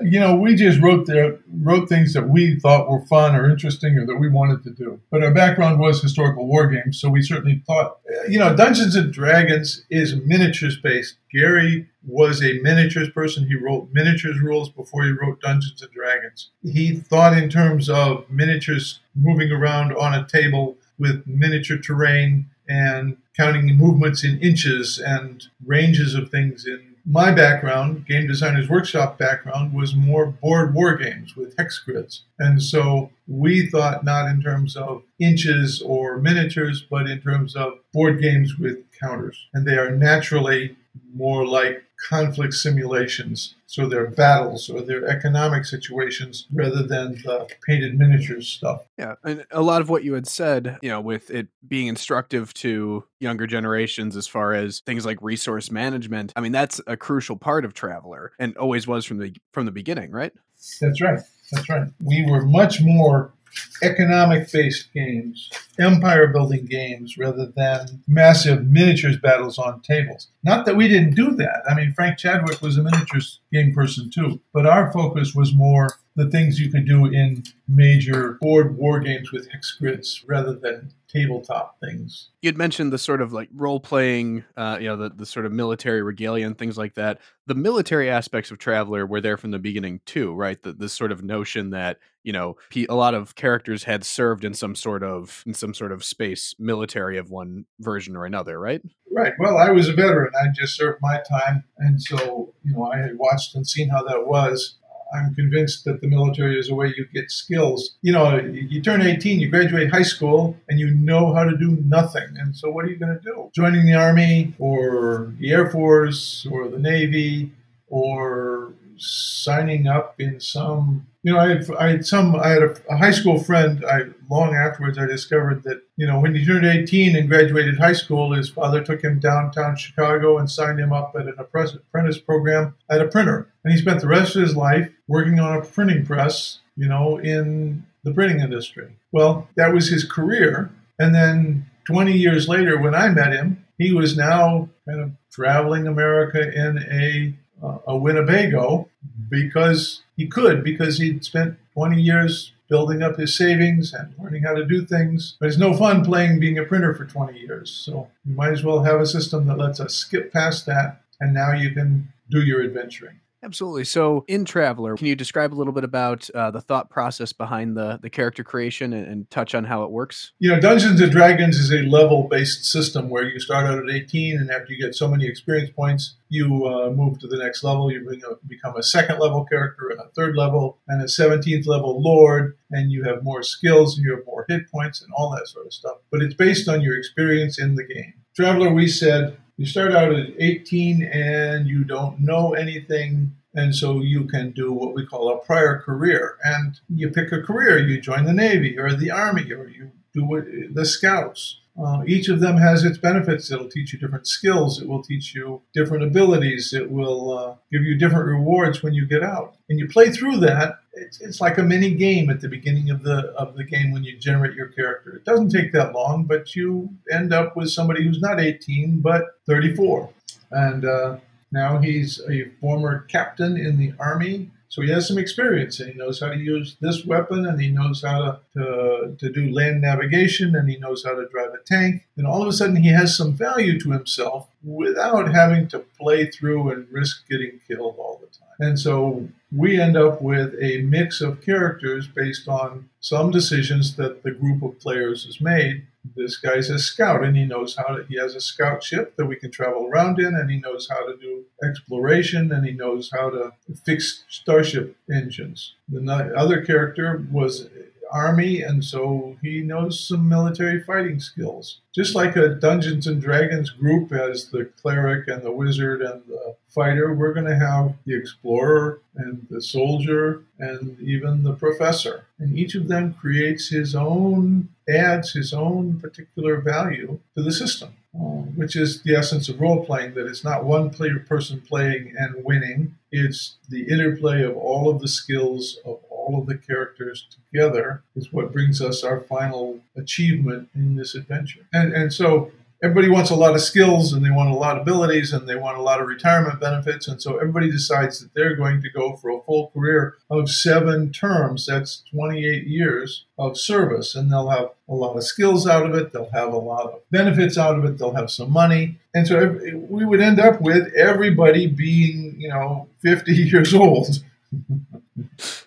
You know, we just wrote the, wrote things that we thought were fun or interesting or that we wanted to do. But our background was historical war games, so we certainly thought, uh, you know, Dungeons and Dragons is miniatures based. Gary was a miniatures person. He wrote miniatures rules before he wrote Dungeons and Dragons. He thought in terms of miniatures moving around on a table with miniature terrain and counting movements in inches and ranges of things in my background, game designers workshop background, was more board war games with hex grids. And so we thought not in terms of inches or miniatures, but in terms of board games with counters. And they are naturally more like conflict simulations. So they're battles or they're economic situations rather than the painted miniatures stuff. Yeah, and a lot of what you had said, you know, with it being instructive to younger generations as far as things like resource management. I mean, that's a crucial part of Traveller and always was from the from the beginning, right? That's right. That's right. We were much more economic based games, empire building games, rather than massive miniatures battles on tables. Not that we didn't do that. I mean, Frank Chadwick was a miniatures game person too, but our focus was more the things you could do in major board war games with hex grids rather than tabletop things. You'd mentioned the sort of like role playing, uh, you know, the, the sort of military regalia and things like that. The military aspects of Traveller were there from the beginning too, right? The, this sort of notion that you know a lot of characters had served in some sort of in some sort of space military of one version or another, right? Right. Well, I was a veteran. I just served my time. And so, you know, I had watched and seen how that was. I'm convinced that the military is a way you get skills. You know, you turn 18, you graduate high school, and you know how to do nothing. And so, what are you going to do? Joining the Army or the Air Force or the Navy or signing up in some you know, I had, I had some, I had a, a high school friend. I long afterwards, I discovered that you know when he turned 18 and graduated high school, his father took him downtown Chicago and signed him up at an apprentice program at a printer, and he spent the rest of his life working on a printing press, you know, in the printing industry. Well, that was his career, and then 20 years later, when I met him, he was now kind of traveling America in a Uh, a Winnebago because he could, because he'd spent 20 years building up his savings and learning how to do things. But it's no fun playing being a printer for 20 years. So you might as well have a system that lets us skip past that and now you can do your adventuring. Absolutely. So, in Traveller, can you describe a little bit about uh, the thought process behind the the character creation and, and touch on how it works? You know, Dungeons and Dragons is a level based system where you start out at 18, and after you get so many experience points, you uh, move to the next level. You become a second level character, and a third level, and a 17th level lord, and you have more skills and you have more hit points and all that sort of stuff. But it's based on your experience in the game. Traveller, we said you start out at 18 and you don't know anything. And so you can do what we call a prior career. And you pick a career. You join the Navy or the Army or you do the Scouts. Uh, each of them has its benefits. It'll teach you different skills. It will teach you different abilities. It will uh, give you different rewards when you get out. And you play through that. It's, it's like a mini game at the beginning of the of the game when you generate your character. It doesn't take that long, but you end up with somebody who's not 18 but 34, and uh, now he's a former captain in the army. So he has some experience and he knows how to use this weapon and he knows how to, to, to do land navigation and he knows how to drive a tank. And all of a sudden he has some value to himself without having to play through and risk getting killed all the time. And so we end up with a mix of characters based on some decisions that the group of players has made. This guy's a scout and he knows how to, he has a scout ship that we can travel around in and he knows how to do exploration and he knows how to fix starship engines. The other character was army and so he knows some military fighting skills. Just like a dungeons and dragons group as the cleric and the wizard and the fighter we're going to have the explorer and the soldier and even the professor. And each of them creates his own adds his own particular value to the system uh, which is the essence of role playing that it's not one player person playing and winning. It's the interplay of all of the skills of all of the characters together is what brings us our final achievement in this adventure. And and so everybody wants a lot of skills and they want a lot of abilities and they want a lot of retirement benefits. And so everybody decides that they're going to go for a full career of seven terms. That's 28 years of service. And they'll have a lot of skills out of it. They'll have a lot of benefits out of it. They'll have some money. And so we would end up with everybody being you know 50 years old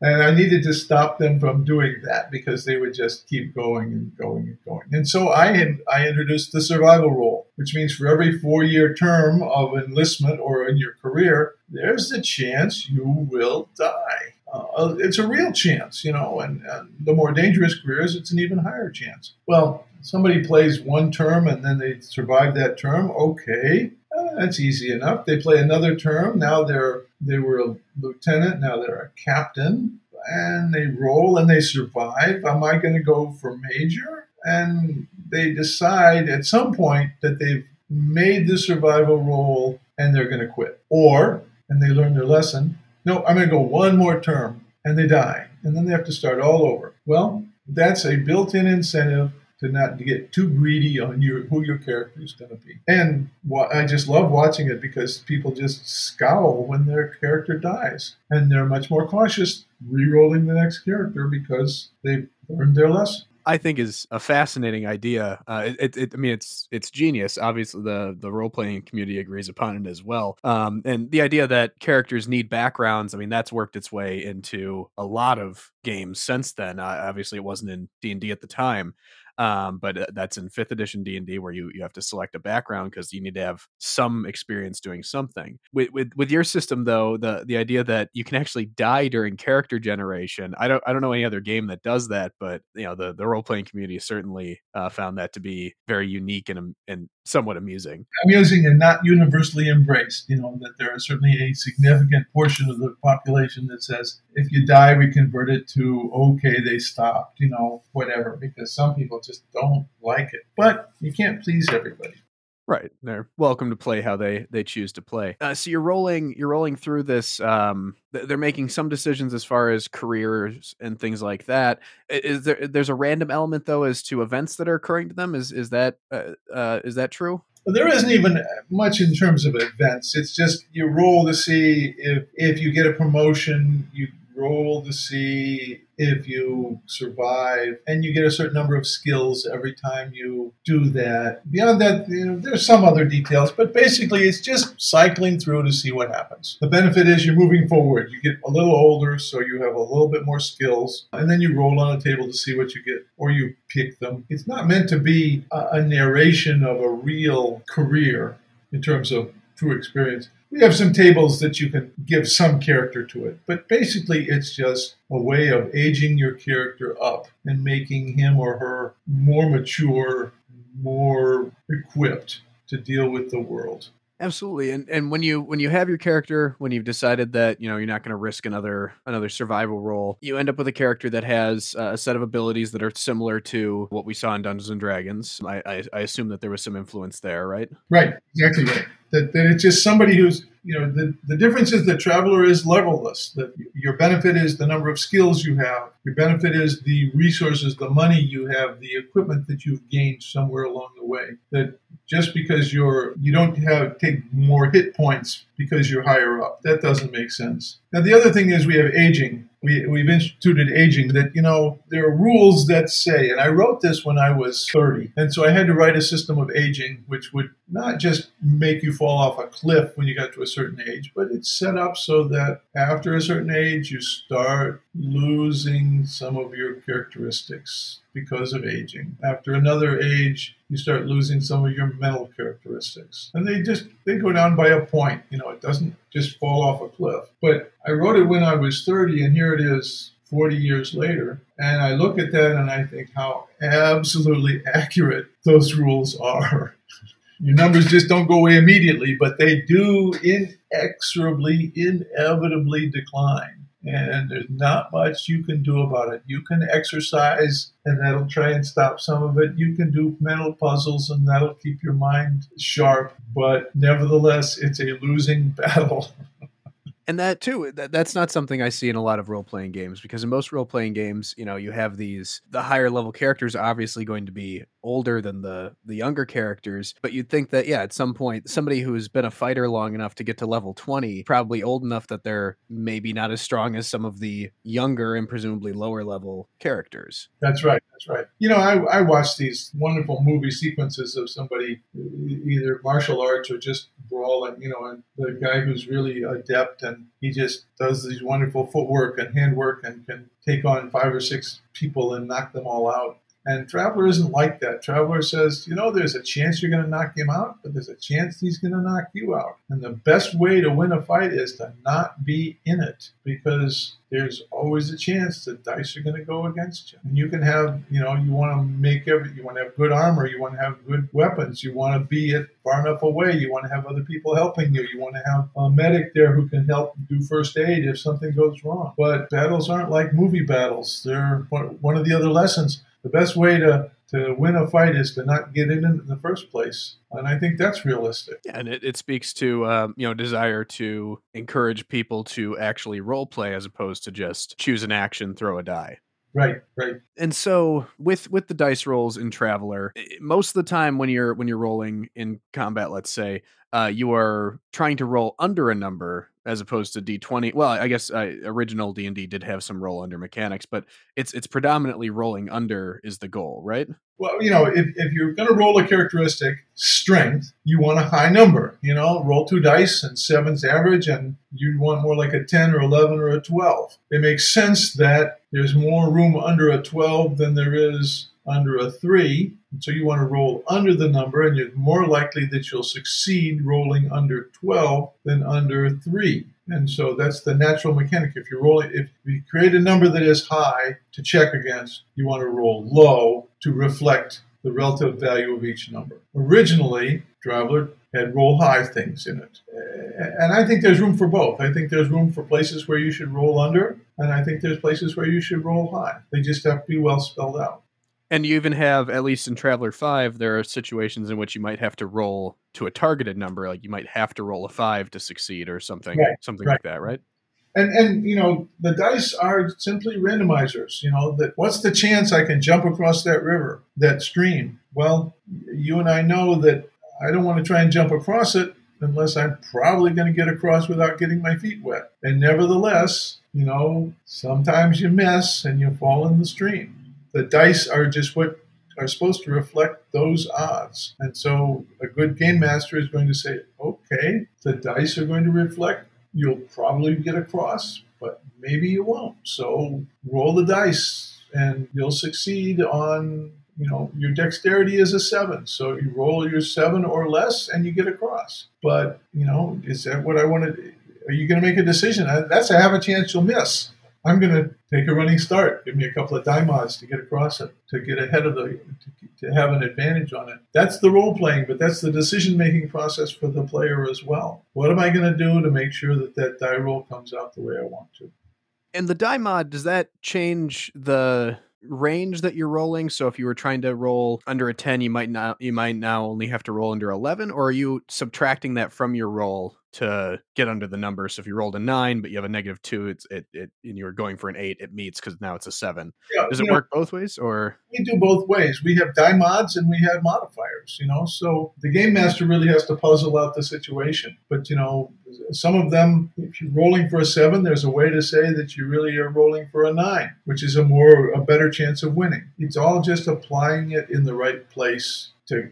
and I needed to stop them from doing that because they would just keep going and going and going. And so I I introduced the survival rule, which means for every four year term of enlistment or in your career, there's a chance you will die. Uh, it's a real chance, you know, and, and the more dangerous careers, it's an even higher chance. Well, somebody plays one term and then they survive that term, okay, uh, that's easy enough. They play another term. Now they're they were a lieutenant. Now they're a captain, and they roll and they survive. Am I going to go for major? And they decide at some point that they've made the survival roll and they're going to quit, or and they learn their lesson. No, I'm going to go one more term, and they die, and then they have to start all over. Well, that's a built-in incentive to not get too greedy on your who your character is going to be. And I just love watching it because people just scowl when their character dies, and they're much more cautious re-rolling the next character because they've learned their lesson. I think is a fascinating idea. Uh, it, it, I mean, it's it's genius. Obviously, the the role playing community agrees upon it as well. Um, and the idea that characters need backgrounds. I mean, that's worked its way into a lot of games since then. Uh, obviously, it wasn't in D and D at the time. Um, but uh, that's in fifth edition D and D where you, you have to select a background because you need to have some experience doing something. With, with with your system though, the the idea that you can actually die during character generation, I don't I don't know any other game that does that, but you know the the role playing community certainly uh, found that to be very unique and and somewhat amusing. Amusing and not universally embraced. You know that there is certainly a significant portion of the population that says if you die, we convert it to okay, they stopped. You know whatever because some people just don't like it. But you can't please everybody. Right. They're welcome to play how they they choose to play. Uh, so you're rolling you're rolling through this. Um, th- they're making some decisions as far as careers and things like that. Is there there's a random element though as to events that are occurring to them? Is is that uh, uh, is that true? There isn't even much in terms of events. It's just you roll to see if if you get a promotion, you roll to see if you survive, and you get a certain number of skills every time you do that. Beyond that, you know, there's some other details, but basically it's just cycling through to see what happens. The benefit is you're moving forward. You get a little older, so you have a little bit more skills, and then you roll on a table to see what you get, or you pick them. It's not meant to be a, a narration of a real career in terms of true experience. We have some tables that you can give some character to it, but basically it's just a way of aging your character up and making him or her more mature, more equipped to deal with the world. Absolutely. And and when you when you have your character, when you've decided that, you know, you're not going to risk another another survival role, you end up with a character that has uh, a set of abilities that are similar to what we saw in Dungeons and Dragons. I, I I assume that there was some influence there, right? Right, exactly right. That, that it's just somebody who's, you know, the, the difference is the Traveller is levelless. That your benefit is the number of skills you have. Your benefit is the resources, the money you have, the equipment that you've gained somewhere along the way. That just because you're, you don't have take more hit points because you're higher up. That doesn't make sense. Now the other thing is we have aging. We, we've instituted aging that, you know, there are rules that say, and I wrote this when I was 30. And so I had to write a system of aging, which would not just make you fall off a cliff when you got to a certain age, but it's set up so that after a certain age, you start losing some of your characteristics because of aging. After another age, you start losing some of your mental characteristics. And they just they go down by a point. You know, it doesn't just fall off a cliff. But I wrote it when I was 30 and here it is 40 years later. And I look at that and I think how absolutely accurate those rules are. Your numbers just don't go away immediately, but they do inexorably, inevitably decline. And there's not much you can do about it. You can exercise, and that'll try and stop some of it. You can do mental puzzles, and that'll keep your mind sharp. But nevertheless, it's a losing battle. and that too that, that's not something i see in a lot of role-playing games because in most role-playing games you know you have these the higher level characters are obviously going to be older than the the younger characters but you'd think that yeah at some point somebody who's been a fighter long enough to get to level 20 probably old enough that they're maybe not as strong as some of the younger and presumably lower level characters That's right. That's right. You know, I, I watch these wonderful movie sequences of somebody either martial arts or just brawling, you know, and the guy who's really adept and he just does these wonderful footwork and handwork and can take on five or six people and knock them all out. And Traveller isn't like that. Traveller says, you know, there's a chance you're going to knock him out, but there's a chance he's going to knock you out. And the best way to win a fight is to not be in it because there's always a chance that dice are going to go against you. And you can have, you know, you want to make every, you want to have good armor, you want to have good weapons, you want to be it far enough away, you want to have other people helping you, you want to have a medic there who can help do first aid if something goes wrong. But battles aren't like movie battles. They're one of the other lessons. The best way to to win a fight is to not get in it in the first place. And I think that's realistic. Yeah, and it, it speaks to um, you know desire to encourage people to actually role play as opposed to just choose an action, throw a die. Right, right. And so with with the dice rolls in Traveller, most of the time when you're when you're rolling in combat, let's say, uh, you are trying to roll under a number as opposed to d20. Well, I guess uh, original D and D did have some roll under mechanics, but it's it's predominantly rolling under is the goal, right? Well, you know, if, if you're going to roll a characteristic, strength, you want a high number. You know, roll two dice and seven's average, and you want more like a 10 or 11 or a 12. It makes sense that there's more room under a 12 than there is under a 3. And so you want to roll under the number, and you're more likely that you'll succeed rolling under 12 than under 3. And so that's the natural mechanic. If you're rolling, if you create a number that is high to check against, you want to roll low to reflect the relative value of each number. Originally, Traveller had roll high things in it. And I think there's room for both. I think there's room for places where you should roll under, and I think there's places where you should roll high. They just have to be well spelled out. And you even have, at least in Traveller 5, there are situations in which you might have to roll to a targeted number. Like you might have to roll a 5 to succeed or something, Right, something right. like that, right? And and you know the dice are simply randomizers. You know that what's the chance I can jump across that river, that stream? Well, you and I know that I don't want to try and jump across it unless I'm probably going to get across without getting my feet wet. And nevertheless, you know, sometimes you miss and you fall in the stream. The dice are just what are supposed to reflect those odds. And so a good game master is going to say, okay, the dice are going to reflect, you'll probably get across, but maybe you won't. So roll the dice and you'll succeed on you know your dexterity is a seven so you roll your seven or less and you get across but you know is that what i wanted are you going to make a decision that's a have a chance you'll miss i'm going to take a running start. Give me a couple of die mods to get across it to get ahead of the to, to have an advantage on it. That's the role playing but that's the decision making process for the player as well. What am i going to do to make sure that that die roll comes out the way i want to? And the die mod, does that change the range that you're rolling? So if you were trying to roll under a 10, you might not you might now only have to roll under 11 or are you subtracting that from your roll to get under the number? So if you rolled a 9 but you have a negative 2, it's it, it and you were going for an 8, it meets cuz now it's a 7. yeah, Does it know, work both ways or we do both ways. We have die mods and we have modifiers, you know. So the game master really has to puzzle out the situation. But you know, some of them, if you're rolling for a seven, there's a way to say that you really are rolling for a nine, which is a more a better chance of winning. It's all just applying it in the right place to.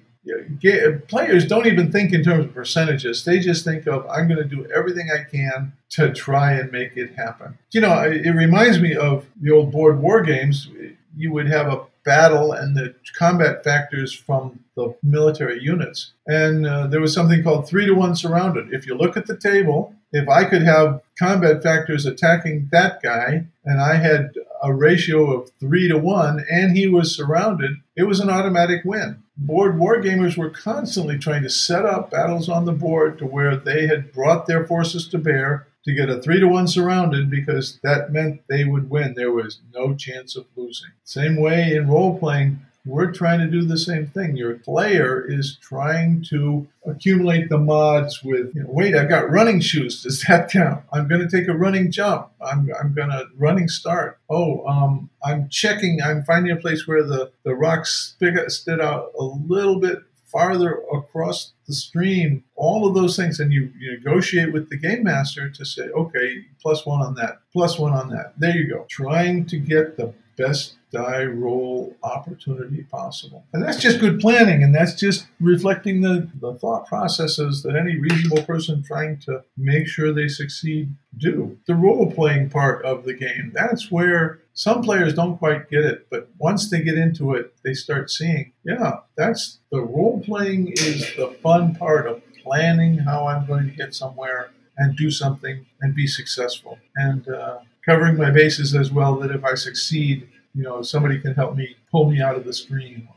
Players don't even think in terms of percentages. They just think of I'm going to do everything I can to try and make it happen. You know, it, it reminds me of the old board war games. You would have a battle and the combat factors from the military units. And uh, there was something called three to one surrounded. If you look at the table, if I could have combat factors attacking that guy and I had a ratio of three to one and he was surrounded, it was an automatic win. Board wargamers were constantly trying to set up battles on the board to where they had brought their forces to bear to get a three to one surrounded because that meant they would win. There was no chance of losing. Same way in role playing, we're trying to do the same thing. Your player is trying to accumulate the mods with, you know, wait, I've got running shoes. Does that count? I'm going to take a running jump. I'm, I'm going to running start. Oh, um, I'm checking. I'm finding a place where the, the rocks stood out a little bit farther across the stream, all of those things, and you, you negotiate with the game master to say, okay, plus one on that, plus one on that. There you go. Trying to get the best die roll opportunity possible. And that's just good planning, and that's just reflecting the, the thought processes that any reasonable person trying to make sure they succeed do. The role playing part of the game, that's where some players don't quite get it, but once they get into it, they start seeing, yeah, that's the role playing is the fun part of planning how I'm going to get somewhere and do something and be successful. And uh, covering my bases as well that if I succeed, you know, somebody can help me pull me out of the screen.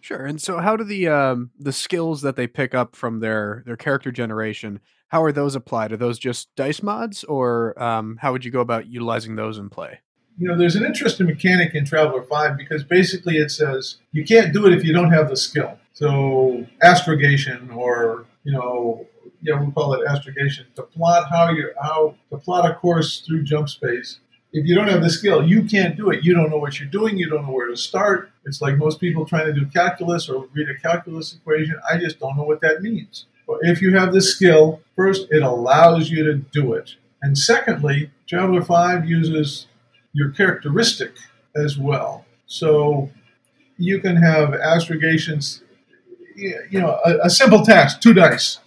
Sure. And so how do the um the skills that they pick up from their their character generation, how are those applied? Are those just dice mods or um how would you go about utilizing those in play? You know, there's an interesting mechanic in Traveller 5 because basically it says you can't do it if you don't have the skill. So astrogation or, you know, yeah, we call it astrogation, to plot how you how to plot a course through jump space. If you don't have the skill, you can't do it. You don't know what you're doing. You don't know where to start. It's like most people trying to do calculus or read a calculus equation. I just don't know what that means. But if you have the skill, first, it allows you to do it. And secondly, Traveller 5 uses your characteristic as well. So you can have astrogations, you know, a, a simple task, two dice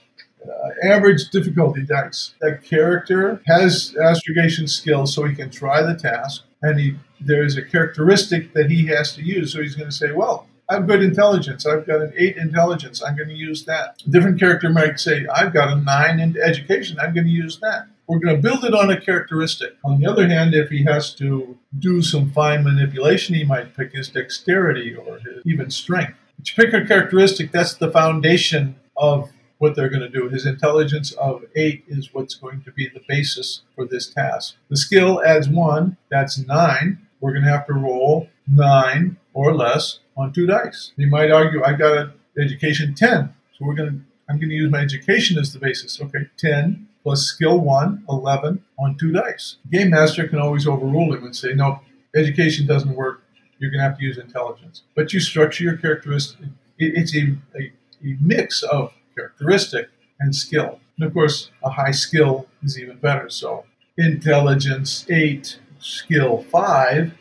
uh, average difficulty dice. That character has astrogation skills, so he can try the task, and he there is a characteristic that he has to use. So he's going to say, "Well, I have good intelligence. I've got an eight intelligence. I'm going to use that." A different character might say, "I've got a nine in education. I'm going to use that." We're going to build it on a characteristic. On the other hand, if he has to do some fine manipulation, he might pick his dexterity or his, even strength. But you pick a characteristic, that's the foundation of what they're going to do. His intelligence of eight is what's going to be the basis for this task. The skill adds one, that's nine. We're going to have to roll nine or less on two dice. You might argue, "I've got an education 10, so we're going to, I'm going to use my education as the basis. Okay, 10 plus skill one, 11 on two dice. Game master can always overrule him and say, no, education doesn't work. You're going to have to use intelligence. But you structure your characteristic. it- It's a, a, a mix of characteristic and skill. And of course, a high skill is even better. So intelligence eight, skill five,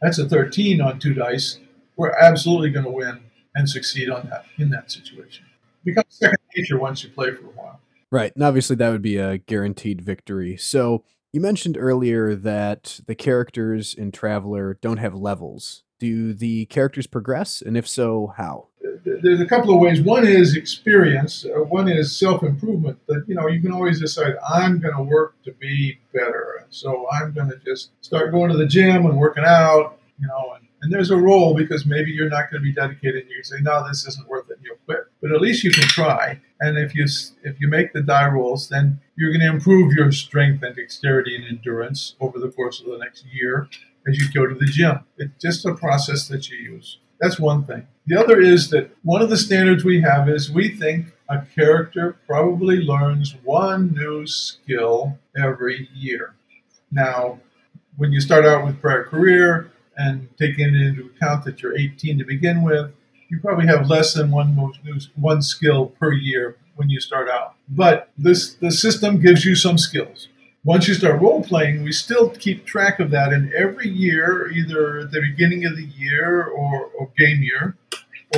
that's a 13 on two dice. We're absolutely going to win and succeed on that in that situation. Becomes second nature once you play for a while. Right. And obviously, that would be a guaranteed victory. So, you mentioned earlier that the characters in Traveller don't have levels. Do the characters progress? And if so, how? There's a couple of ways. One is experience. Uh, one is self improvement. That you know you can always decide I'm going to work to be better. So I'm going to just start going to the gym and working out. You know, and, and there's a role because maybe you're not going to be dedicated. You can say no, this isn't worth it. and You'll quit. But at least you can try. And if you if you make the die rolls, then you're going to improve your strength and dexterity and endurance over the course of the next year as you go to the gym. It's just a process that you use. That's one thing. The other is that one of the standards we have is we think a character probably learns one new skill every year. Now, when you start out with prior career and taking into account that you're 18 to begin with, you probably have less than one new- one skill per year when you start out. But this the system gives you some skills. Once you start role playing, we still keep track of that, and every year, either the beginning of the year or, or game year,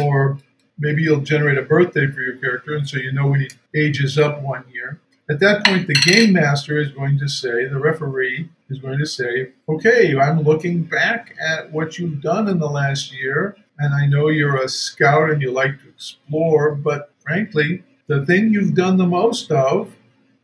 or maybe you'll generate a birthday for your character, and so you know when he ages up one year. At that point, the game master is going to say, the referee is going to say, okay, I'm looking back at what you've done in the last year, and I know you're a scout and you like to explore, but frankly, the thing you've done the most of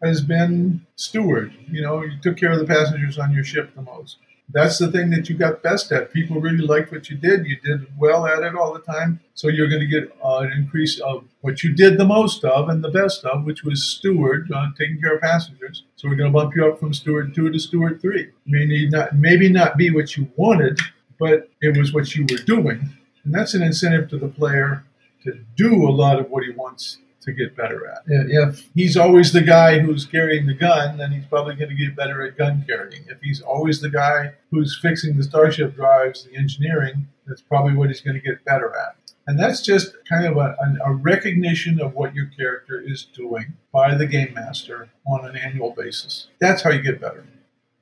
has been steward. You know, you took care of the passengers on your ship the most. That's the thing that you got best at. People really liked what you did. You did well at it all the time. So you're going to get uh, an increase of what you did the most of and the best of, which was steward, uh, taking care of passengers. So we're going to bump you up from steward two to steward three. Maybe not, maybe not be what you wanted, but it was what you were doing. And that's an incentive to the player to do a lot of what he wants to get better at. If he's always the guy who's carrying the gun, then he's probably going to get better at gun carrying. If he's always the guy who's fixing the starship drives, the engineering, that's probably what he's going to get better at. And that's just kind of a, a recognition of what your character is doing by the game master on an annual basis. That's how you get better.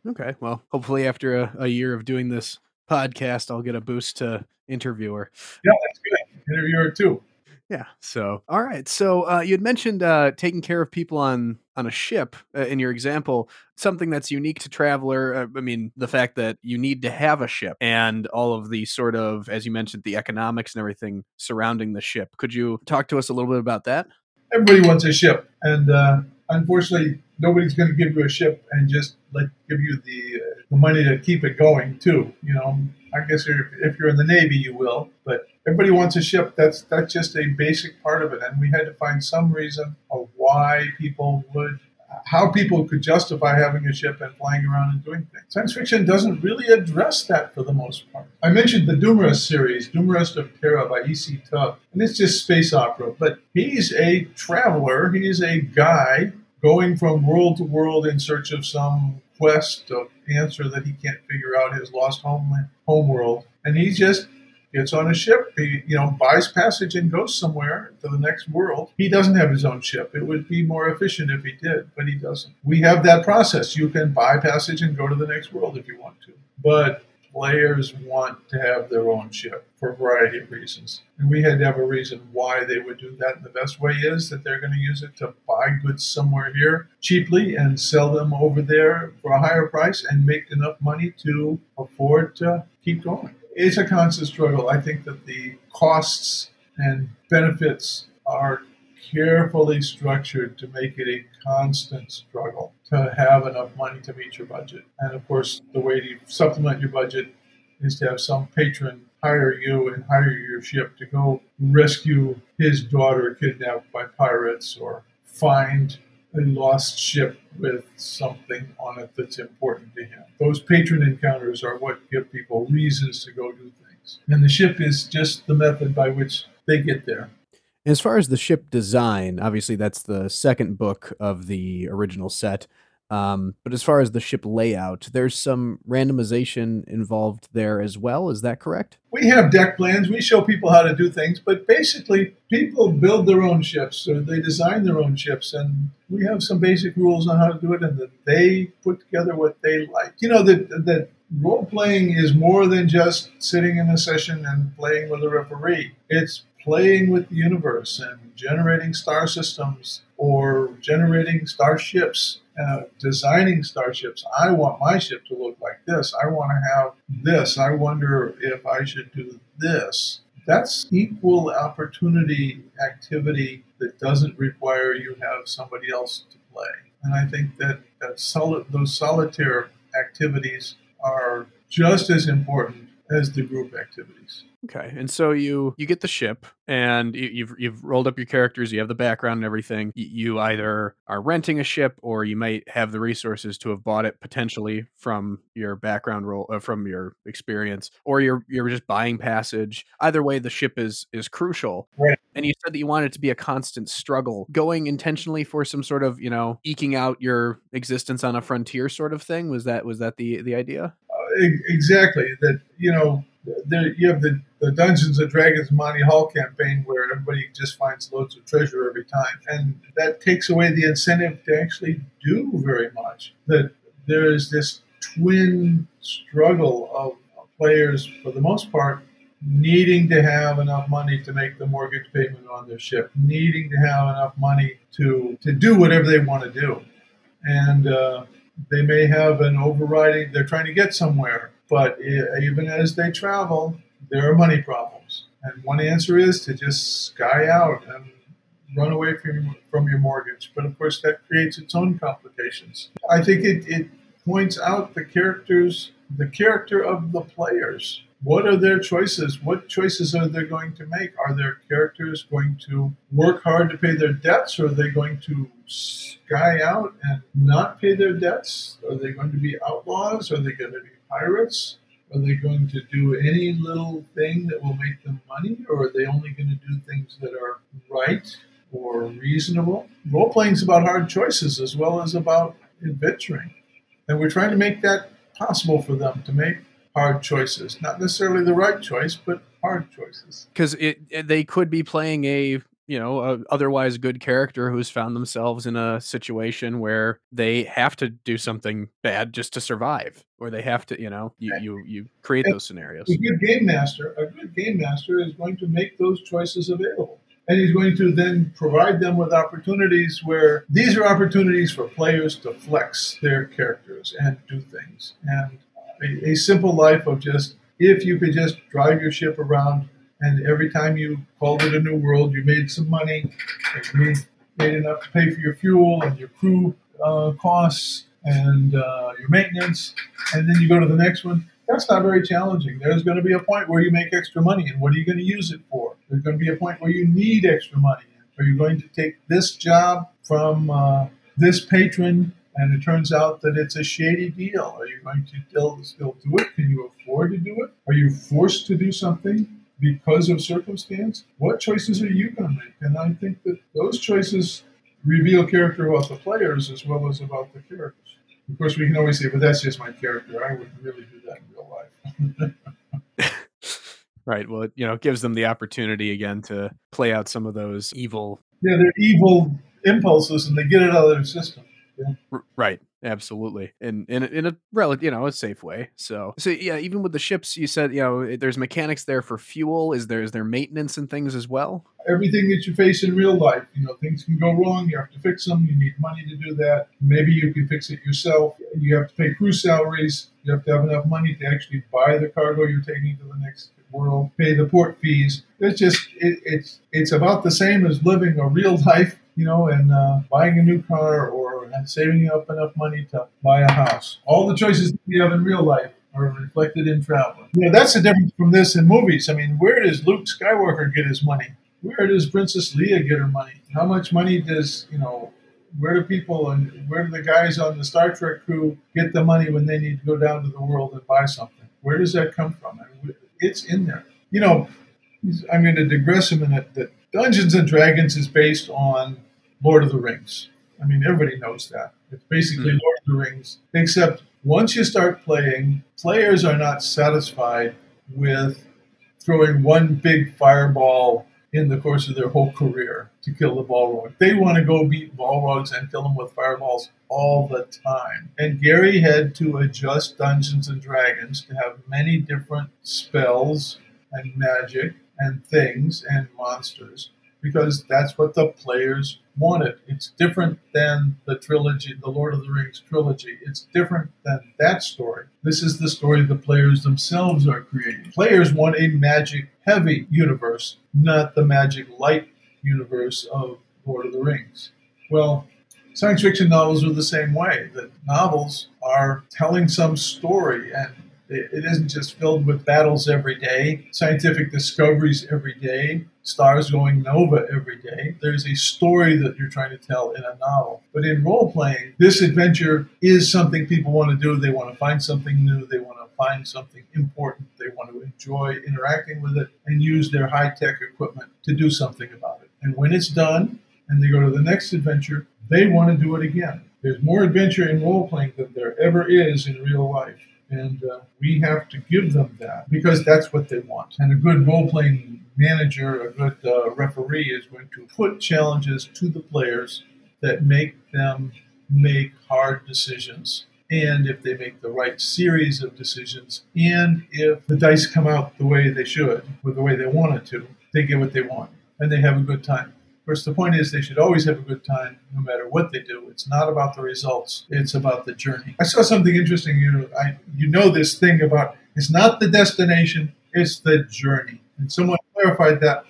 Okay. Well, hopefully, after a, a year of doing this podcast, I'll get a boost to interviewer. Yeah, that's good. Interviewer too. Yeah. So, all right. So, uh, you had mentioned uh, taking care of people on on a ship uh, in your example. Something that's unique to Traveller. Uh, I mean, the fact that you need to have a ship and all of the sort of, as you mentioned, the economics and everything surrounding the ship. Could you talk to us a little bit about that? Everybody wants a ship, and uh, unfortunately, nobody's going to give you a ship and just like give you the uh, the money to keep it going too. You know, I guess if, if you're in the Navy, you will, but everybody wants a ship. That's that's just a basic part of it, and we had to find some reason of why people would. How people could justify having a ship and flying around and doing things. Science fiction doesn't really address that for the most part. I mentioned the Dumarest series, Dumarest of Terra by E.C. Tubb, and it's just space opera. But he's a traveler. He's a guy going from world to world in search of some quest of answer that he can't figure out his lost homeland, home world. And he just gets on a ship, he you know buys passage and goes somewhere to the next world. He doesn't have his own ship. It would be more efficient if he did, but he doesn't. We have that process. You can buy passage and go to the next world if you want to. But players want to have their own ship for a variety of reasons. And we had to have a reason why they would do that. And the best way is that they're going to use it to buy goods somewhere here cheaply and sell them over there for a higher price and make enough money to afford to keep going. It's a constant struggle. I think that the costs and benefits are carefully structured to make it a constant struggle to have enough money to meet your budget. And of course, the way to supplement your budget is to have some patron hire you and hire your ship to go rescue his daughter kidnapped by pirates or find lost ship with something on it that's important to him. Those patron encounters are what give people reasons to go do things. And the ship is just the method by which they get there. As far as the ship design, obviously that's the second book of the original set. Um, but as far as the ship layout, there's some randomization involved there as well. Is that correct? We have deck plans. We show people how to do things, but basically, people build their own ships or they design their own ships, and we have some basic rules on how to do it, and then they put together what they like. You know that that role playing is more than just sitting in a session and playing with a referee. It's playing with the universe and generating star systems or generating starships, uh, designing starships. I want my ship to look like this. I want to have this. I wonder if I should do this. That's equal opportunity activity that doesn't require you have somebody else to play. And I think that, that those solitaire activities are just as important as the group activities. Okay, and so you you get the ship, and you, you've you've rolled up your characters. You have the background and everything. Y- You either are renting a ship, or you might have the resources to have bought it potentially from your background role, uh, from your experience, or you're you're just buying passage. Either way, the ship is is crucial. Right. And you said that you wanted it to be a constant struggle, going intentionally for some sort of you know eking out your existence on a frontier sort of thing. Was that was that the the idea? Uh, e- exactly. That you know, there, you have the, the Dungeons and Dragons Monty Hall campaign where everybody just finds loads of treasure every time, and that takes away the incentive to actually do very much. That there is this twin struggle of players, for the most part, needing to have enough money to make the mortgage payment on their ship, needing to have enough money to to do whatever they want to do, and uh, they may have an overriding. They're trying to get somewhere, but e- even as they travel, there are money problems. And one answer is to just sky out and run away from from your mortgage. But of course, that creates its own complications. I think it, it points out the characters, the character of the players. What are their choices? What choices are they going to make? Are their characters going to work hard to pay their debts, or are they going to sky out and not pay their debts? Are they going to be outlaws? Are they going to be pirates? Are they going to do any little thing that will make them money, or are they only going to do things that are right or reasonable? Role playing is about hard choices as well as about adventuring. And we're trying to make that possible for them to make hard choices. Not necessarily the right choice, but hard choices. because they could be playing a you know a otherwise good character who's found themselves in a situation where they have to do something bad just to survive or they have to you know you you, you create those scenarios A good game master, a good game master is going to make those choices available. And he's going to then provide them with opportunities where these are opportunities for players to flex their characters and do things. And a, a simple life of just, if you could just drive your ship around and every time you called it a new world, you made some money, you made, made enough to pay for your fuel and your crew uh, costs and uh, your maintenance, and then you go to the next one that's not very challenging. There's going to be a point where you make extra money, and what are you going to use it for? There's going to be a point where you need extra money. Are you going to take this job from uh, this patron, and it turns out that it's a shady deal? Are you going to still, still do it? Can you afford to do it? Are you forced to do something because of circumstance? What choices are you going to make? And I think that those choices reveal character about the players as well as about the characters. Of course, we can always say, but that's just my character. I wouldn't really do that in real life. right well it, you know it gives them the opportunity again to play out some of those evil yeah, they're evil impulses and they get it out of their system. R- right absolutely in in a, in a relative you know a safe way so so yeah even with the ships you said you know there's mechanics there for fuel is there is there maintenance and things as well Everything that you face in real life, you know, things can go wrong. You have to fix them. You need money to do that. Maybe you can fix it yourself. You have to pay crew salaries. You have to have enough money to actually buy the cargo you're taking to the next world, pay the port fees. It's just it, it's it's about the same as living a real life, you know, and uh, buying a new car or saving up enough money to buy a house. All the choices that we have in real life are reflected in travel. You know, that's the difference from this in movies. I mean, where does Luke Skywalker get his money? Where does Princess Leia get her money? How much money does you know? Where do people and where do the guys on the Star Trek crew get the money when they need to go down to the world and buy something? Where does that come from? I mean, it's in there. You know, I'm going to digress a minute. That Dungeons and Dragons is based on Lord of the Rings. I mean, everybody knows that. It's basically hmm. Lord of the Rings, except once you start playing, players are not satisfied with throwing one big fireball in the course of their whole career to kill the Balrog. They want to go beat Balrogs and kill them with fireballs all the time. And Gary had to adjust Dungeons and Dragons to have many different spells and magic and things and monsters because that's what the players wanted. It's different than the trilogy, the Lord of the Rings trilogy. It's different than that story. This is the story the players themselves are creating. Players want a magic heavy universe, not the magic light universe of Lord of the Rings. Well, science fiction novels are the same way. That novels are telling some story and it isn't just filled with battles every day, scientific discoveries every day, stars going nova every day. There's a story that you're trying to tell in a novel. But in role playing, this adventure is something people want to do. They want to find something new, they want to find something important, they want to enjoy interacting with it and use their high tech equipment to do something about it. And when it's done and they go to the next adventure, they want to do it again. There's more adventure in role playing than there ever is in real life. And uh, we have to give them that because that's what they want. And a good role playing manager, a good uh, referee is going to put challenges to the players that make them make hard decisions. And if they make the right series of decisions, and if the dice come out the way they should, or the way they want it to, they get what they want and they have a good time. Course, the point is they should always have a good time no matter what they do. It's not about the results, it's about the journey. I saw something interesting. You know, I, you know this thing about it's not the destination, it's the journey. And someone clarified that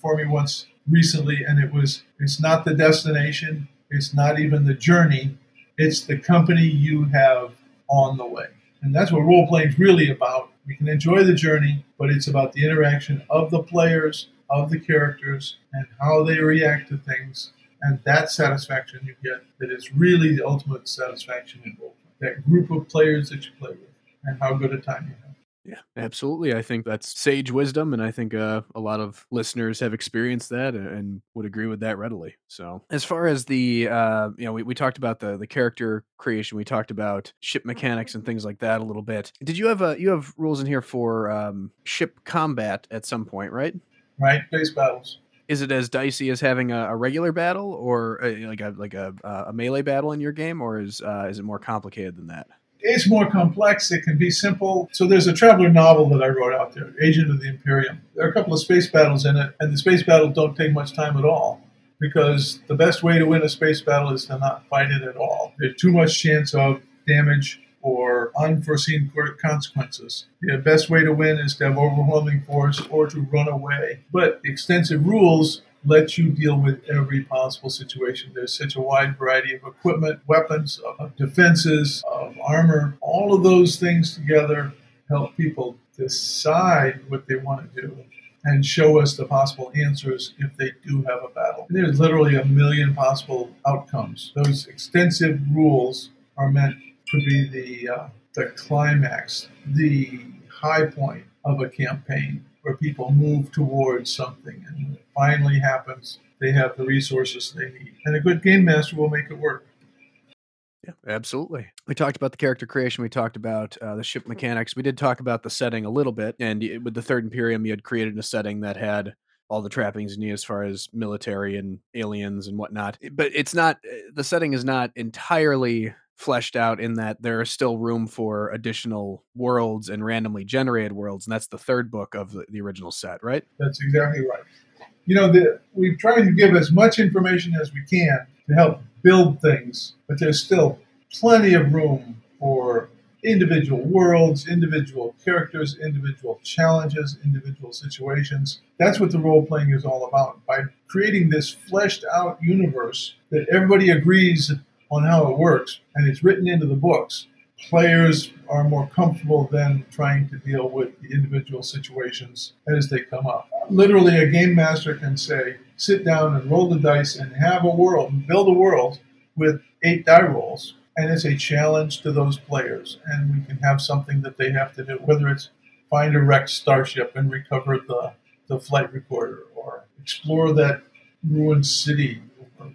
for me once recently, and it was it's not the destination, it's not even the journey, it's the company you have on the way. And that's what role playing is really about. We can enjoy the journey, but it's about the interaction of the players, of the characters, and how they react to things. And that satisfaction you get that is really the ultimate satisfaction in role. That group of players that you play with, and how good a time you have. Yeah, absolutely. I think that's sage wisdom, and I think uh, a lot of listeners have experienced that and, would agree with that readily. So, as far as the, uh, you know, we, we talked about the the character creation, we talked about ship mechanics and things like that a little bit. Did you have a you have rules in here for um, ship combat at some point, right? Right? Base battles. Is it as dicey as having a, a regular battle, or uh, like a like a, a melee battle in your game, or is uh, is it more complicated than that? It's more complex. It can be simple. So there's a traveller novel that I wrote out there, Agent of the Imperium. There are a couple of space battles in it, and the space battles don't take much time at all. Because the best way to win a space battle is to not fight it at all. There's too much chance of damage or unforeseen consequences. The best way to win is to have overwhelming force or to run away. But extensive rules let you deal with every possible situation. There's such a wide variety of equipment, weapons, of defenses, of armor. All of those things together help people decide what they want to do and show us the possible answers if they do have a battle. There's literally a million possible outcomes. Those extensive rules are meant to be the uh, the climax, the high point of a campaign where people move towards something, and when it finally happens, they have the resources they need, and a good game master will make it work. Yeah, absolutely. We talked about the character creation. We talked about uh, the ship mechanics. We did talk about the setting a little bit. And y- with the Third Imperium, you had created a setting that had all the trappings you need as far as military and aliens and whatnot. But it's not, uh, the setting is not entirely fleshed out in that there is still room for additional worlds and randomly generated worlds. And that's the third book of the, the original set, right? That's exactly right. You know, the, we've tried to give as much information as we can to help build things, but there's still plenty of room for individual worlds, individual characters, individual challenges, individual situations. That's what the role playing is all about. By creating this fleshed out universe that everybody agrees on how it works and it's written into the books, players are more comfortable than trying to deal with the individual situations as they come up. Literally, a game master can say, sit down and roll the dice and have a world, build a world with eight die rolls. And it's a challenge to those players. And we can have something that they have to do, whether it's find a wrecked starship and recover the, the flight recorder or explore that ruined city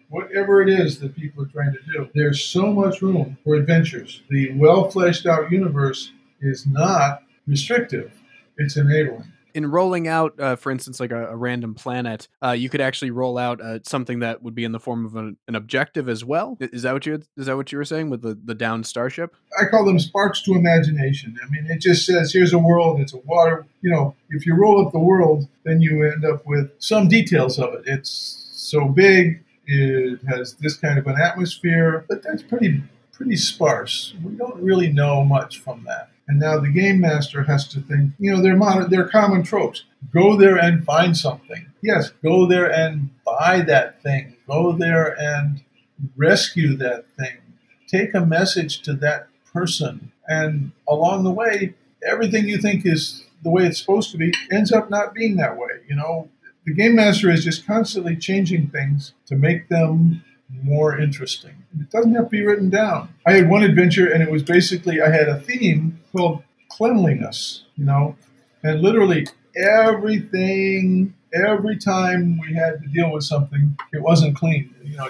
whatever it is that people are trying to do. There's so much room for adventures. The well fleshed out universe is not restrictive, it's enabling. in rolling out, uh, for instance, like a, a random planet, uh, you could actually roll out uh, something that would be in the form of an, an objective as well. Is that what you is that what you were saying with the the downed starship? I call them sparks to imagination. I mean, it just says here's a world, it's a water. You know, if you roll up the world, then you end up with some details of it. It's so big, it has this kind of an atmosphere, but that's pretty pretty sparse. We don't really know much from that. And now the game master has to think, you know, they're, they're common tropes. Go there and find something. Yes, go there and buy that thing. Go there and rescue that thing. Take a message to that person. And along the way, everything you think is the way it's supposed to be ends up not being that way. You know, the game master is just constantly changing things to make them more interesting. It doesn't have to be written down. I had one adventure, and it was basically I had a theme called cleanliness, you know, and literally everything, every time we had to deal with something, it wasn't clean. You know,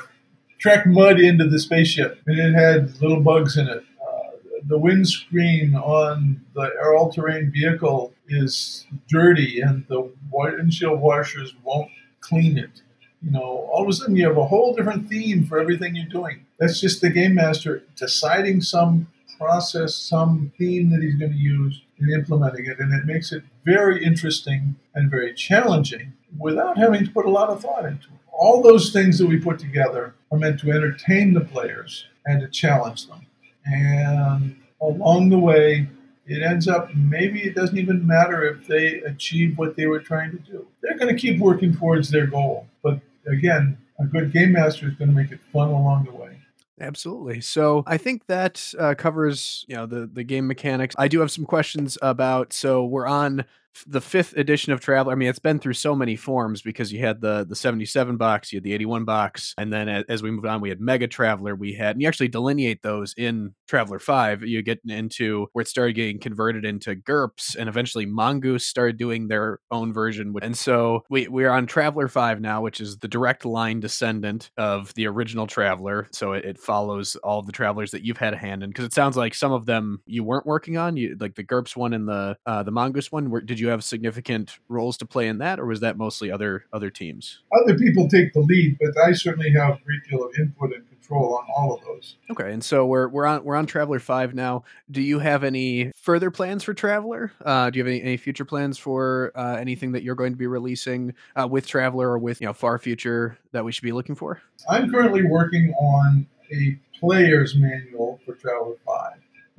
track mud into the spaceship, and it had little bugs in it. Uh, the windscreen on the all-terrain vehicle is dirty, and the windshield washers won't clean it. You know, all of a sudden you have a whole different theme for everything you're doing. That's just the game master deciding some process, some theme that he's going to use and implementing it, and it makes it very interesting and very challenging without having to put a lot of thought into it. All those things that we put together are meant to entertain the players and to challenge them. And along the way, it ends up maybe it doesn't even matter if they achieve what they were trying to do. They're going to keep working towards their goal. But again, a good game master is going to make it fun along the way. Absolutely. So I think that uh, covers you know the the game mechanics. I do have some questions about. So we're on the fifth edition of Traveller. I mean, it's been through so many forms because you had the the seventy seven box, you had the eighty one box, and then as we moved on, we had MegaTraveller. We had and you actually delineate those in Traveller Five. You get into where it started getting converted into GURPS, and eventually Mongoose started doing their own version. And so we we're on Traveller Five now, which is the direct line descendant of the original Traveller. So it, it follows all the travellers that you've had a hand in. Because it sounds like some of them you weren't working on. You like the GURPS one and the uh, the Mongoose one. Did you have significant roles to play in that, or was that mostly other other teams? Other people take the lead, but I certainly have a great deal of input and control on all of those. Okay, and so we're we're on we're on Traveller Five now. Do you have any further plans for Traveller? Uh, do you have any, any future plans for uh, anything that you're going to be releasing uh, with Traveller or with you know far future that we should be looking for? I'm currently working on a player's manual for Traveller 5.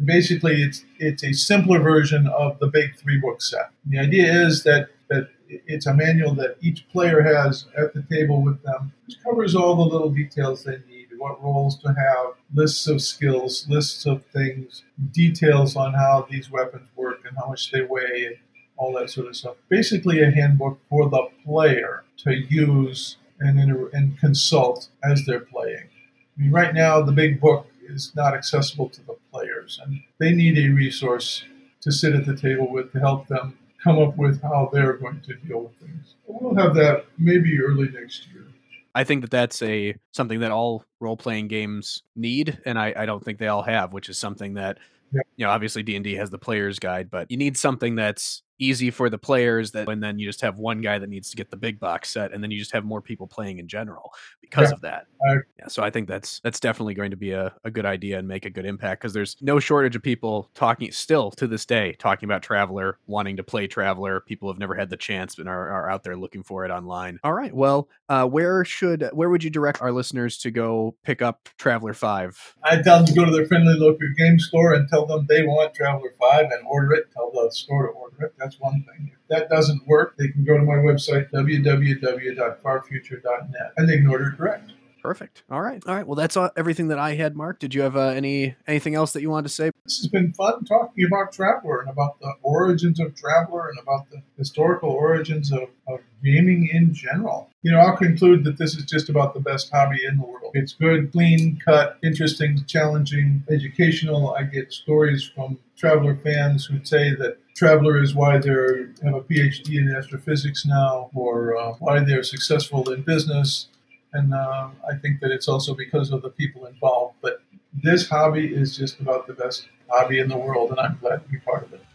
Basically, it's it's a simpler version of the big three book set. The idea is that that it's a manual that each player has at the table with them, which covers all the little details they need, what roles to have, lists of skills, lists of things, details on how these weapons work and how much they weigh, and all that sort of stuff. Basically, a handbook for the player to use and, inter- and consult as they're playing. I mean, right now, the big book is not accessible to the players, and they need a resource to sit at the table with to help them come up with how they're going to deal with things. We'll have that maybe early next year. I think that that's a something that all role playing games need, and I, I don't think they all have, which is something that Yeah. you know obviously D and D has the player's guide, but you need something that's easy for the players that and then you just have one guy that needs to get the big box set and then you just have more people playing in general because Yeah. of that yeah so i think that's that's definitely going to be a, a good idea and make a good impact because there's no shortage of people talking still to this day talking about traveller wanting to play traveller people have never had the chance but are, are out there looking for it online all right well uh, where should where would you direct our listeners to go pick up traveller 5 I tell them to go to their friendly local game store and tell them they want Traveller 5 and order it. Tell the store to order it. That's one thing. If that doesn't work, they can go to my website, www.farfuture.net, and they can order direct. perfect all right all right well that's all, everything that i had Marc did you have uh, any anything else that you wanted to say This has been fun talking about Traveller and about the origins of Traveller and about the historical origins of, of gaming in general. You know, I'll conclude that this is just about the best hobby in the world. It's good, clean cut, interesting, challenging, educational. I get stories from Traveller fans who say that Traveller is why they have a PhD in astrophysics now, or uh, why they're successful in business. and um, I think that it's also because of the people involved. But this hobby is just about the best hobby in the world, and I'm glad to be part of it.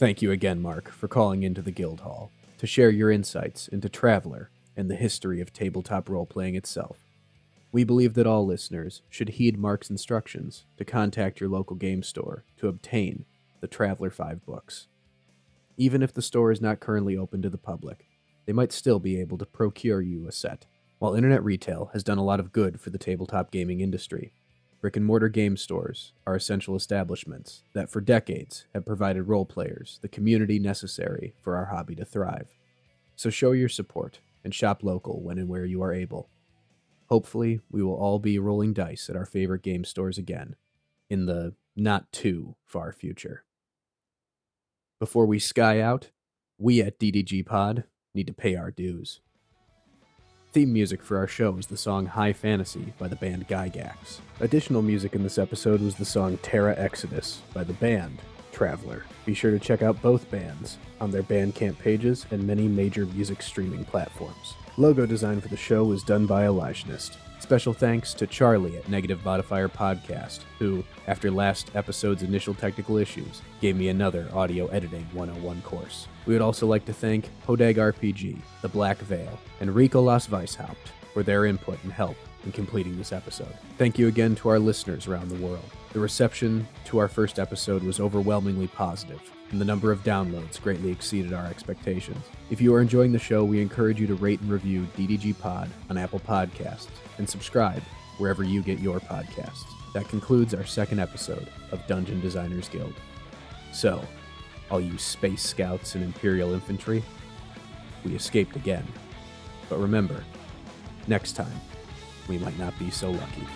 Thank you again, Marc, for calling into the Guild Hall to share your insights into Traveller and the history of tabletop role playing itself. We believe that all listeners should heed Marc's instructions to contact your local game store to obtain the Traveller 5 books. Even if the store is not currently open to the public, they might still be able to procure you a set. While internet retail has done a lot of good for the tabletop gaming industry, brick and mortar game stores are essential establishments that for decades have provided role players the community necessary for our hobby to thrive. So show your support and shop local when and where you are able. Hopefully, we will all be rolling dice at our favorite game stores again in the not too far future. Before we sky out, we at DDG Pod need to pay our dues. Theme music for our show is the song High Fantasy by the band Gygax. Additional music in this episode was the song Terra Exodus by the band Traveler. Be sure to check out both bands on their Bandcamp pages and many major music streaming platforms. Logo design for the show was done by Elijahist. Special thanks to Charley at Negative Modifier Podcast, who, after last episode's initial technical issues, gave me another audio editing 101 course. We would also like to thank HodagRPG, The Black Veil, and Rico Las Weishaupt for their input and help in completing this episode. Thank you again to our listeners around the world. The reception to our first episode was overwhelmingly positive, and the number of downloads greatly exceeded our expectations. If you are enjoying the show, we encourage you to rate and review DDG Pod on Apple Podcasts and subscribe wherever you get your podcasts. That concludes our second episode of Dungeon Designers Guild. So, all you space scouts and Imperial infantry, we escaped again. But remember, next time, we might not be so lucky.